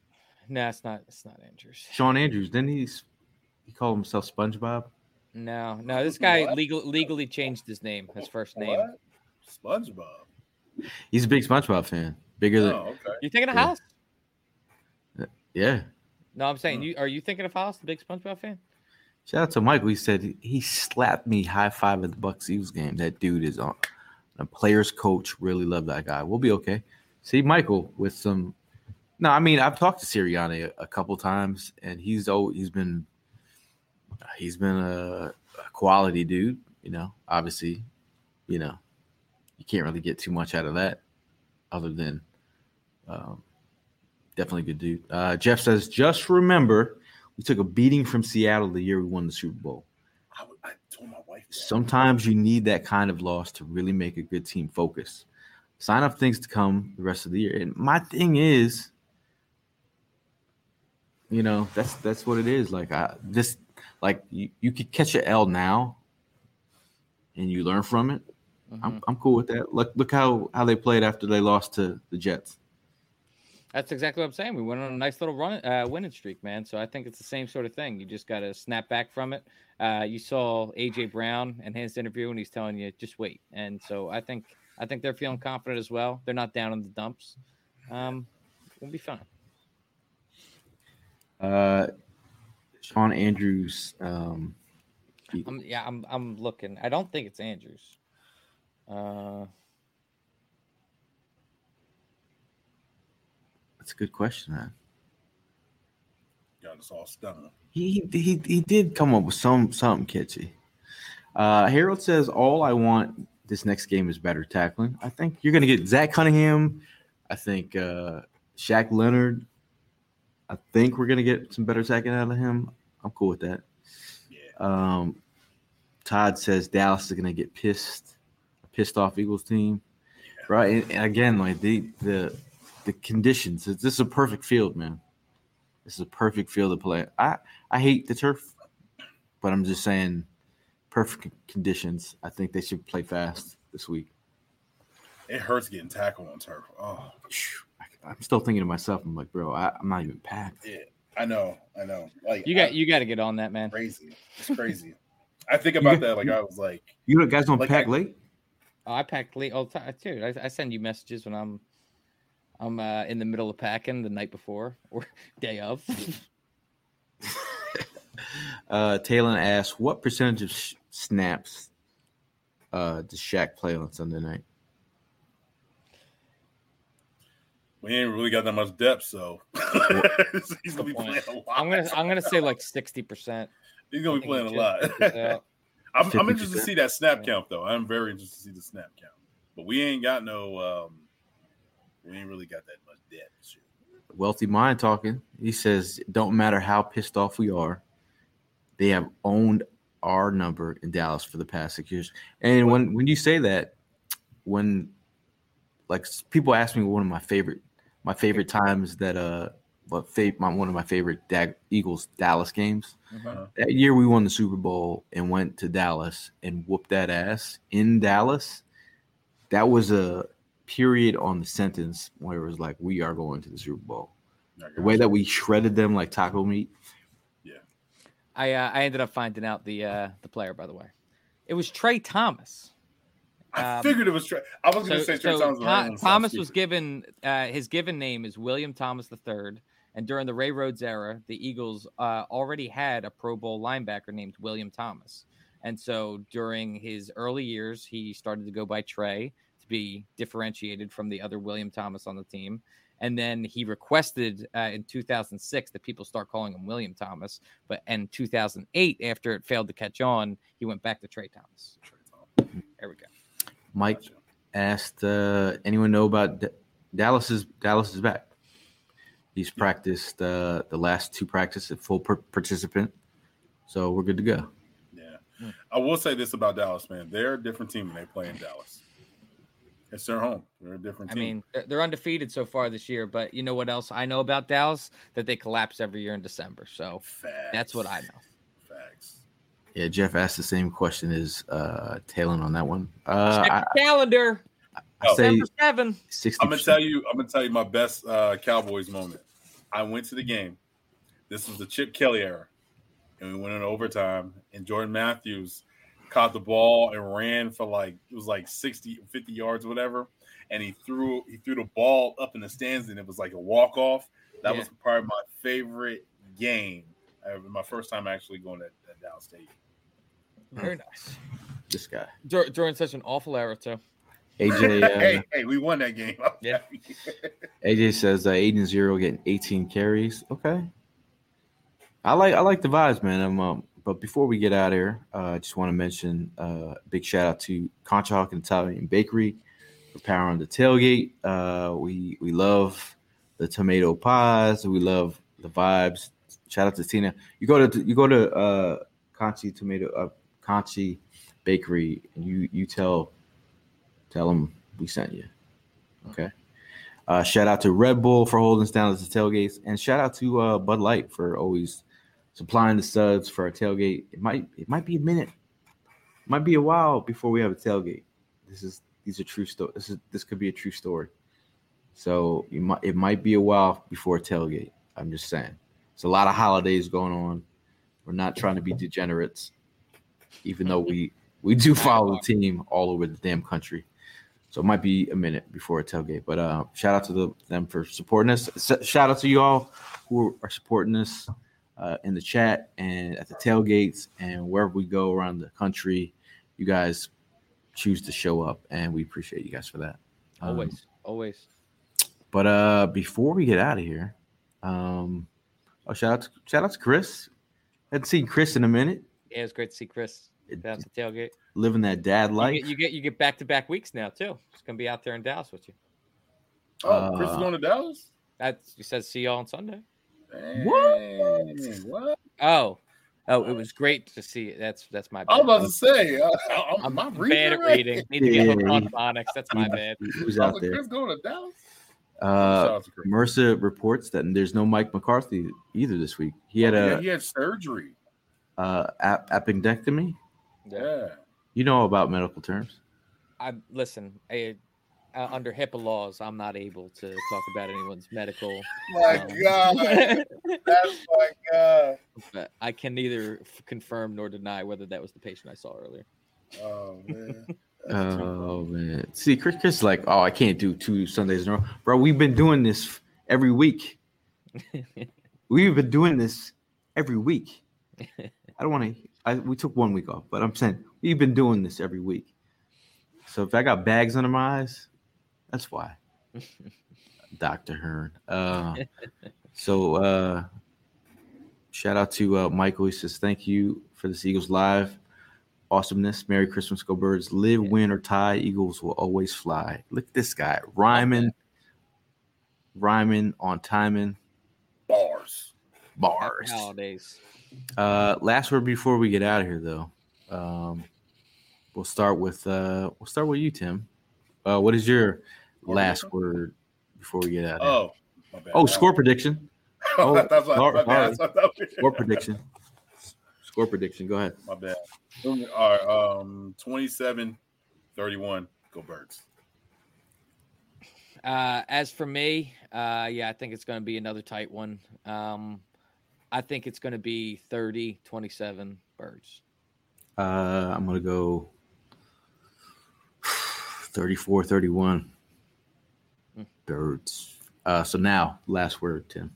No, it's not. It's not Andrews. Shawn Andrews. Didn't he s- he called himself SpongeBob? No, no. This guy What? legal legally changed his name, his first name. What? SpongeBob. He's a big SpongeBob fan. Bigger than Oh, okay. You thinking of Yeah. House? yeah. No, I'm saying you. Are you thinking of House, the big SpongeBob fan? Shout out to Michael. He said he, he slapped me high five at the Bucs Eagles game. That dude is on a player's coach. Really love that guy. We'll be okay. See Michael with some. No, I mean I've talked to Sirianni a, a couple times, and he's oh he's been he's been a, a quality dude. You know, obviously, you know, you can't really get too much out of that, other than um, definitely good dude. Uh, Jeff says, just remember we took a beating from Seattle the year we won the Super Bowl. I, I told my wife. that. Sometimes you need that kind of loss to really make a good team focus. Sign up things to come the rest of the year. And my thing is, you know, that's that's what it is. Like I this like you, you could catch an L now and you learn from it. I'm, I'm cool with that. Look look how how they played after they lost to the Jets. That's exactly what I'm saying. We went on a nice little run, uh, winning streak, man. So I think it's the same sort of thing. You just got to snap back from it. Uh, you saw AJ Brown and his interview, and he's telling you just wait. And so I think I think they're feeling confident as well. They're not down in the dumps. Um, we'll be fine. Uh Shawn Andrews um I'm, yeah, I'm I'm looking. I don't think it's Andrews. Uh, that's a good question, man. Got us all stunned. He he he did come up with some something catchy. Uh, Harold says all I want this next game is better tackling. I think you're gonna get Zach Cunningham. I think uh, Shaq Leonard. I think we're gonna get some better tackling out of him. I'm cool with that. Yeah. Um, Todd says Dallas is gonna get pissed, a pissed off Eagles team, right? And, and again, like the the the conditions. This is a perfect field, man. This is a perfect field to play. I I hate the turf, but I'm just saying, perfect conditions. I think they should play fast this week. It hurts getting tackled on turf. Oh, I'm still thinking to myself, I'm like, bro, I, I'm not even packed. yeah. I know. I know. Like you got I- you got to get on that, man. crazy. It's crazy. I think about that. Like I was like, You guys don't Like, pack I- late? Oh, I pack late all the time, dude. I, I send you messages when I'm I'm uh, in the middle of packing the night before or [LAUGHS] day of. [LAUGHS] Uh, Taylor asked, what percentage of sh- snaps uh, does Shaq play on Sunday night? We ain't really got that much depth, so [LAUGHS] he's gonna be playing a lot. I'm gonna I'm gonna say like sixty percent. he's gonna be playing a lot. [LAUGHS] I'm, I'm interested to see that snap count, though. I'm very interested to see the snap count. But we ain't got no, um, we ain't really got that much depth. Shit. Wealthy Mind talking. He says, don't matter how pissed off we are, they have owned our number in Dallas for the past six years. And when when you say that, when like people ask me one of my favorite my favorite times that uh what fa- my one of my favorite Dag- Eagles Dallas games. Uh-huh. That year we won the Super Bowl and went to Dallas and whooped that ass in Dallas. That was a period on the sentence where it was like we are going to the Super Bowl. The way that we shredded them like taco meat. Yeah. I uh, I ended up finding out the uh, the player by the way. It was Trey Thomas. I Um, figured it was. Trey. I was going to say Trey so Thomas. but I Tho- didn't wanna sound Thomas was given uh, his given name is William Thomas III, and during the Ray Rhodes era, the Eagles uh, already had a Pro Bowl linebacker named William Thomas, and so during his early years, he started to go by Trey to be differentiated from the other William Thomas on the team. And then he requested uh, in 2006 that people start calling him William Thomas. But in 2008, after it failed to catch on, he went back to. Trey Thomas. There we go. Mike asked, uh, anyone know about D- Dallas is Dallas is back. He's practiced uh, the last two practices at full per- participant, so we're good to go. Yeah, I will say this about Dallas, man. They're a different team when they play in Dallas. It's their home. They're a different team. I mean, they're- they're undefeated so far this year, but you know what else I know about Dallas? That they collapse every year in December. So Facts. that's what I know. Facts. Yeah, Jeff asked the same question as uh, Talon on that one. Uh, Check I, calendar. I say December seven. sixty. I'm gonna tell you. I'm gonna tell you my best uh, Cowboys moment. I went to the game. This was the Chip Kelly era, and we went in overtime. And Jordan Matthews caught the ball and ran for like it was like 60, 50 yards, or whatever. And he threw he threw the ball up in the stands, and it was like a walk off. That Yeah. was probably my favorite game. My first time actually going to, to Dallas Stadium. Very nice. this guy Dur- during such an awful era too. AJ. Uh, hey, hey, we won that game. Yeah. AJ [LAUGHS] says uh, Aiden Zero getting 18 carries. Okay. I like I like the vibes, man. I'm, um, but before we get out of here, uh, I just want to mention uh, big shout out to Conshohocken Italian Bakery for powering the tailgate. Uh, we we love the tomato pies. We love the vibes. Shout out to Tina. You go to you go to uh, Conchi Tomato uh, Conchi Bakery and you you tell tell them we sent you. Okay. Uh, shout out to Red Bull for holding us down at the tailgates, and shout out to uh, Bud Light for always supplying the studs for our tailgate. It might it might be a minute, it might be a while before we have a tailgate. This is these are true stories. This is this could be a true story. So you might it might be a while before a tailgate. I'm just saying. It's a lot of holidays going on. We're not trying to be degenerates, even though we we do follow the team all over the damn country. So it might be a minute before a tailgate. But uh, shout out to the, them for supporting us. Shout out to you all who are supporting us uh, in the chat and at the tailgates and wherever we go around the country. You guys choose to show up, and we appreciate you guys for that. Um, Always, always. but uh, before we get out of here, um, oh shout out to shout out to Chris. I Hadn't seen Chris in a minute. Yeah, it's great to see Chris down at the tailgate. Living that dad You life. get, you get you get back to back weeks now too. It's gonna be out there in Dallas with you. Oh, Chris is Uh, going to Dallas. That's you said see y'all on Sunday. What? What? Oh, oh, it was great to see. it. That's that's my. Bad. I was about to say. Uh, I'm, I'm I'm bad at reading. Need to get hooked Yeah. on phonics. That's my [LAUGHS] bad. Who's out there? Chris going to Dallas. Uh, out to Chris. Mercer reports that there's no Mike McCarthy either this week. He had Oh, yeah, a he had surgery. Uh, ap- appendectomy. Yeah. You know about medical terms. I listen. I, uh, under HIPAA laws, I'm not able to talk about anyone's medical. My um, God. [LAUGHS] That's my God. but I can neither f- confirm nor deny whether that was the patient I saw earlier. Oh man. [LAUGHS] Oh man, see, Chris, Chris, is like, oh, I can't do two Sundays in a row, bro. We've been doing this every week. [LAUGHS] We've been doing this every week. I don't want to. I we took one week off, but I'm saying we've been doing this every week. So if I got bags under my eyes, that's why. [LAUGHS] Doctor Hearn. Uh, so uh, shout out to uh, Michael. He says thank you for this Eagles live awesomeness. Merry Christmas, go birds. Live, win or tie. Eagles will always fly. Look at this guy rhyming, rhyming on timing Bars. bars. Holidays. Uh, last word before we get out of here, though. Um, we'll start with uh, we'll start with you, Tim. Uh, what is your last word before we get out? Of? Oh. my bad. oh, score prediction. [LAUGHS] oh, That's my, sorry, my bad. Score prediction. Score prediction. Go ahead. My bad. All right. Um, 27 31. Go Birds. Uh, as for me, uh, yeah, I think it's going to be another tight one. Um, I think it's going to be 30 27 birds. Uh, I'm gonna go 34, 31. Hmm. Birds. Uh, so now, last word, Tim.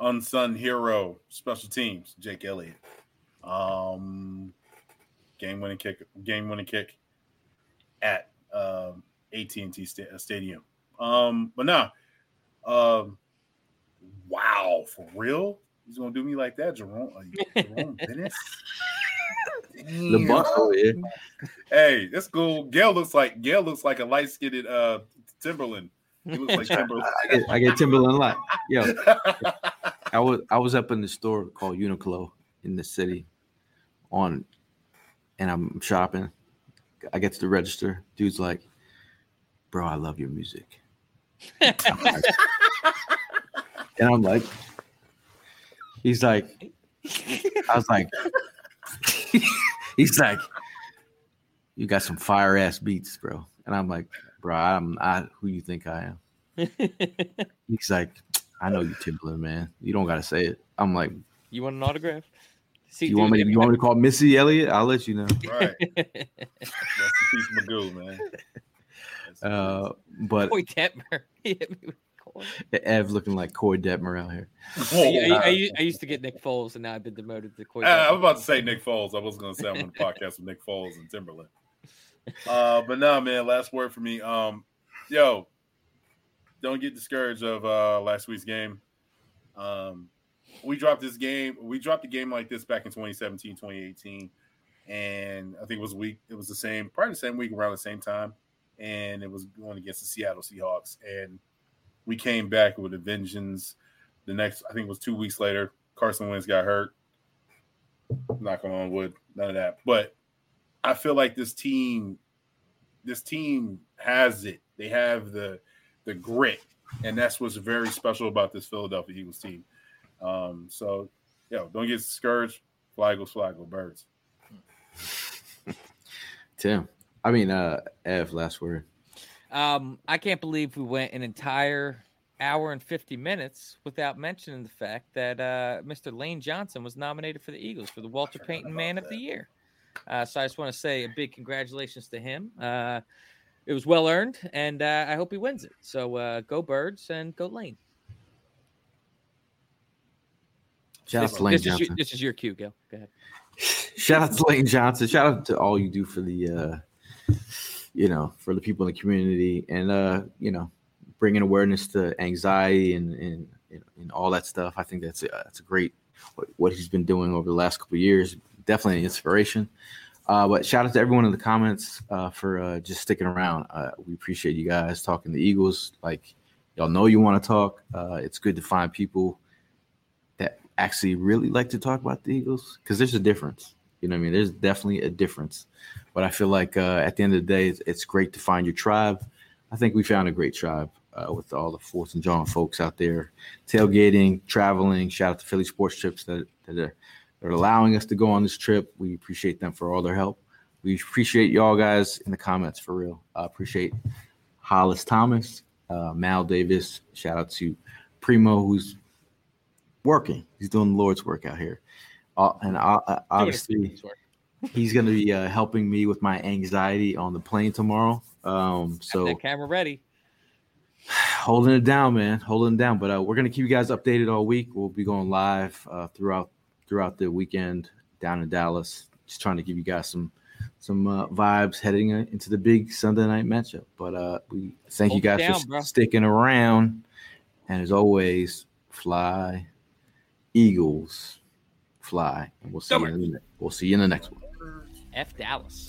Unsung hero, special teams, Jake Elliott. Um, game winning kick, game winning kick at um, AT&T sta- Stadium. Um, but now, um, wow, for real, he's gonna do me like that, Jerome, uh, [LAUGHS] Jerome Bennett. the Bucks over here. Hey, it's cool. Gayle looks like Gayle looks like a light skinned uh Timbaland. He looks like Timbaland. [LAUGHS] I get, I get Timbaland a lot. Yo, [LAUGHS] I was I was up in the store called Uniqlo in the city on and I'm shopping. I get to the register. Dude's like, bro, I love your music. And I'm like, he's like, I was like, [LAUGHS] he's like, you got some fire ass beats, bro. And I'm like, bro, I'm not who you think I am. [LAUGHS] He's like, I know you Timbaland, man. You don't gotta say it. I'm like, You want an autograph? See, you want me? dude, You want me to call Missy Elliott? I'll let you know. right. That's a piece of my Magoo, man. That's a Uh, but Koy Detmer. [LAUGHS] He hit me with a. Ev looking like Corey Detmer out here. [LAUGHS] piece- I, I- Whoa. I u- I used to get Nick Foles, and now I've been demoted to Koy. Uh, I Detmer. was about to say Nick Foles. I was going to say I'm on the podcast with Nick Foles and Timbaland. Uh, but nah, man. Last word for me. Um, yo, don't get discouraged of uh, last week's game. Um, we dropped this game. We dropped a game like this back in 2017, 2018, and I think it was week. It was the same, probably the same week around the same time, and it was going against the Seattle Seahawks, and we came back with a vengeance. The next, I think, it was two weeks later. Carson Wentz got hurt. Knocking on wood, none of that. But I feel like this team, this team has it. They have the the grit, and that's what's very special about this Philadelphia Eagles team. Um, so, yo, don't get discouraged. Fly Eagles, fly go birds. Tim, I mean, uh, Ev, last word. Um, I can't believe we went an entire hour and 50 minutes without mentioning the fact that uh, Mr. Lane Johnson was nominated for the Eagles for the Walter Payton Man of the Year. Uh, so I just want to say a big congratulations to him. Uh, it was well earned, and uh, I hope he wins it. So uh, go Birds and go Lane. Shout out This, to Lane this is your, Johnson. this is your cue, Gil. Go ahead. [LAUGHS] Shout out to Lane Johnson. Shout out to all you do for the, uh, you know, for the people in the community, and uh, you know, bringing awareness to anxiety and and and all that stuff. I think that's a, that's a great what, he's been doing over the last couple years. Definitely an inspiration. Uh, but shout out to everyone in the comments uh, for uh, just sticking around. Uh, we appreciate you guys talking the Eagles. Like y'all know you want to talk. Uh, it's good to find people that actually really like to talk about the Eagles because there's a difference. You know what I mean? There's definitely a difference. But I feel like uh, at the end of the day, it's, it's great to find your tribe. I think we found a great tribe uh, with all the Fourth and Jawn folks out there tailgating, traveling. Shout out to Philly Sports Trips that, that are, that are allowing us to go on this trip. We appreciate them for all their help. We appreciate y'all guys in the comments for real. I appreciate Hollis Thomas, uh, Mal Davis. Shout out to Primo, who's working. He's doing the Lord's work out here. Uh, and uh, uh, obviously, he's going to be uh, helping me with my anxiety on the plane tomorrow. Um, so that camera ready. [SIGHS] holding it down, man, holding it down. But uh, we're gonna keep you guys updated all week. We'll be going live uh, throughout throughout the weekend down in Dallas. Just trying to give you guys some some uh, vibes heading into the big Sunday night matchup. But uh, we thank you Hold it guys down, for bro. sticking around. And as always, fly, Eagles, fly. And we'll see you in the, we'll see you in the next one. F Dallas.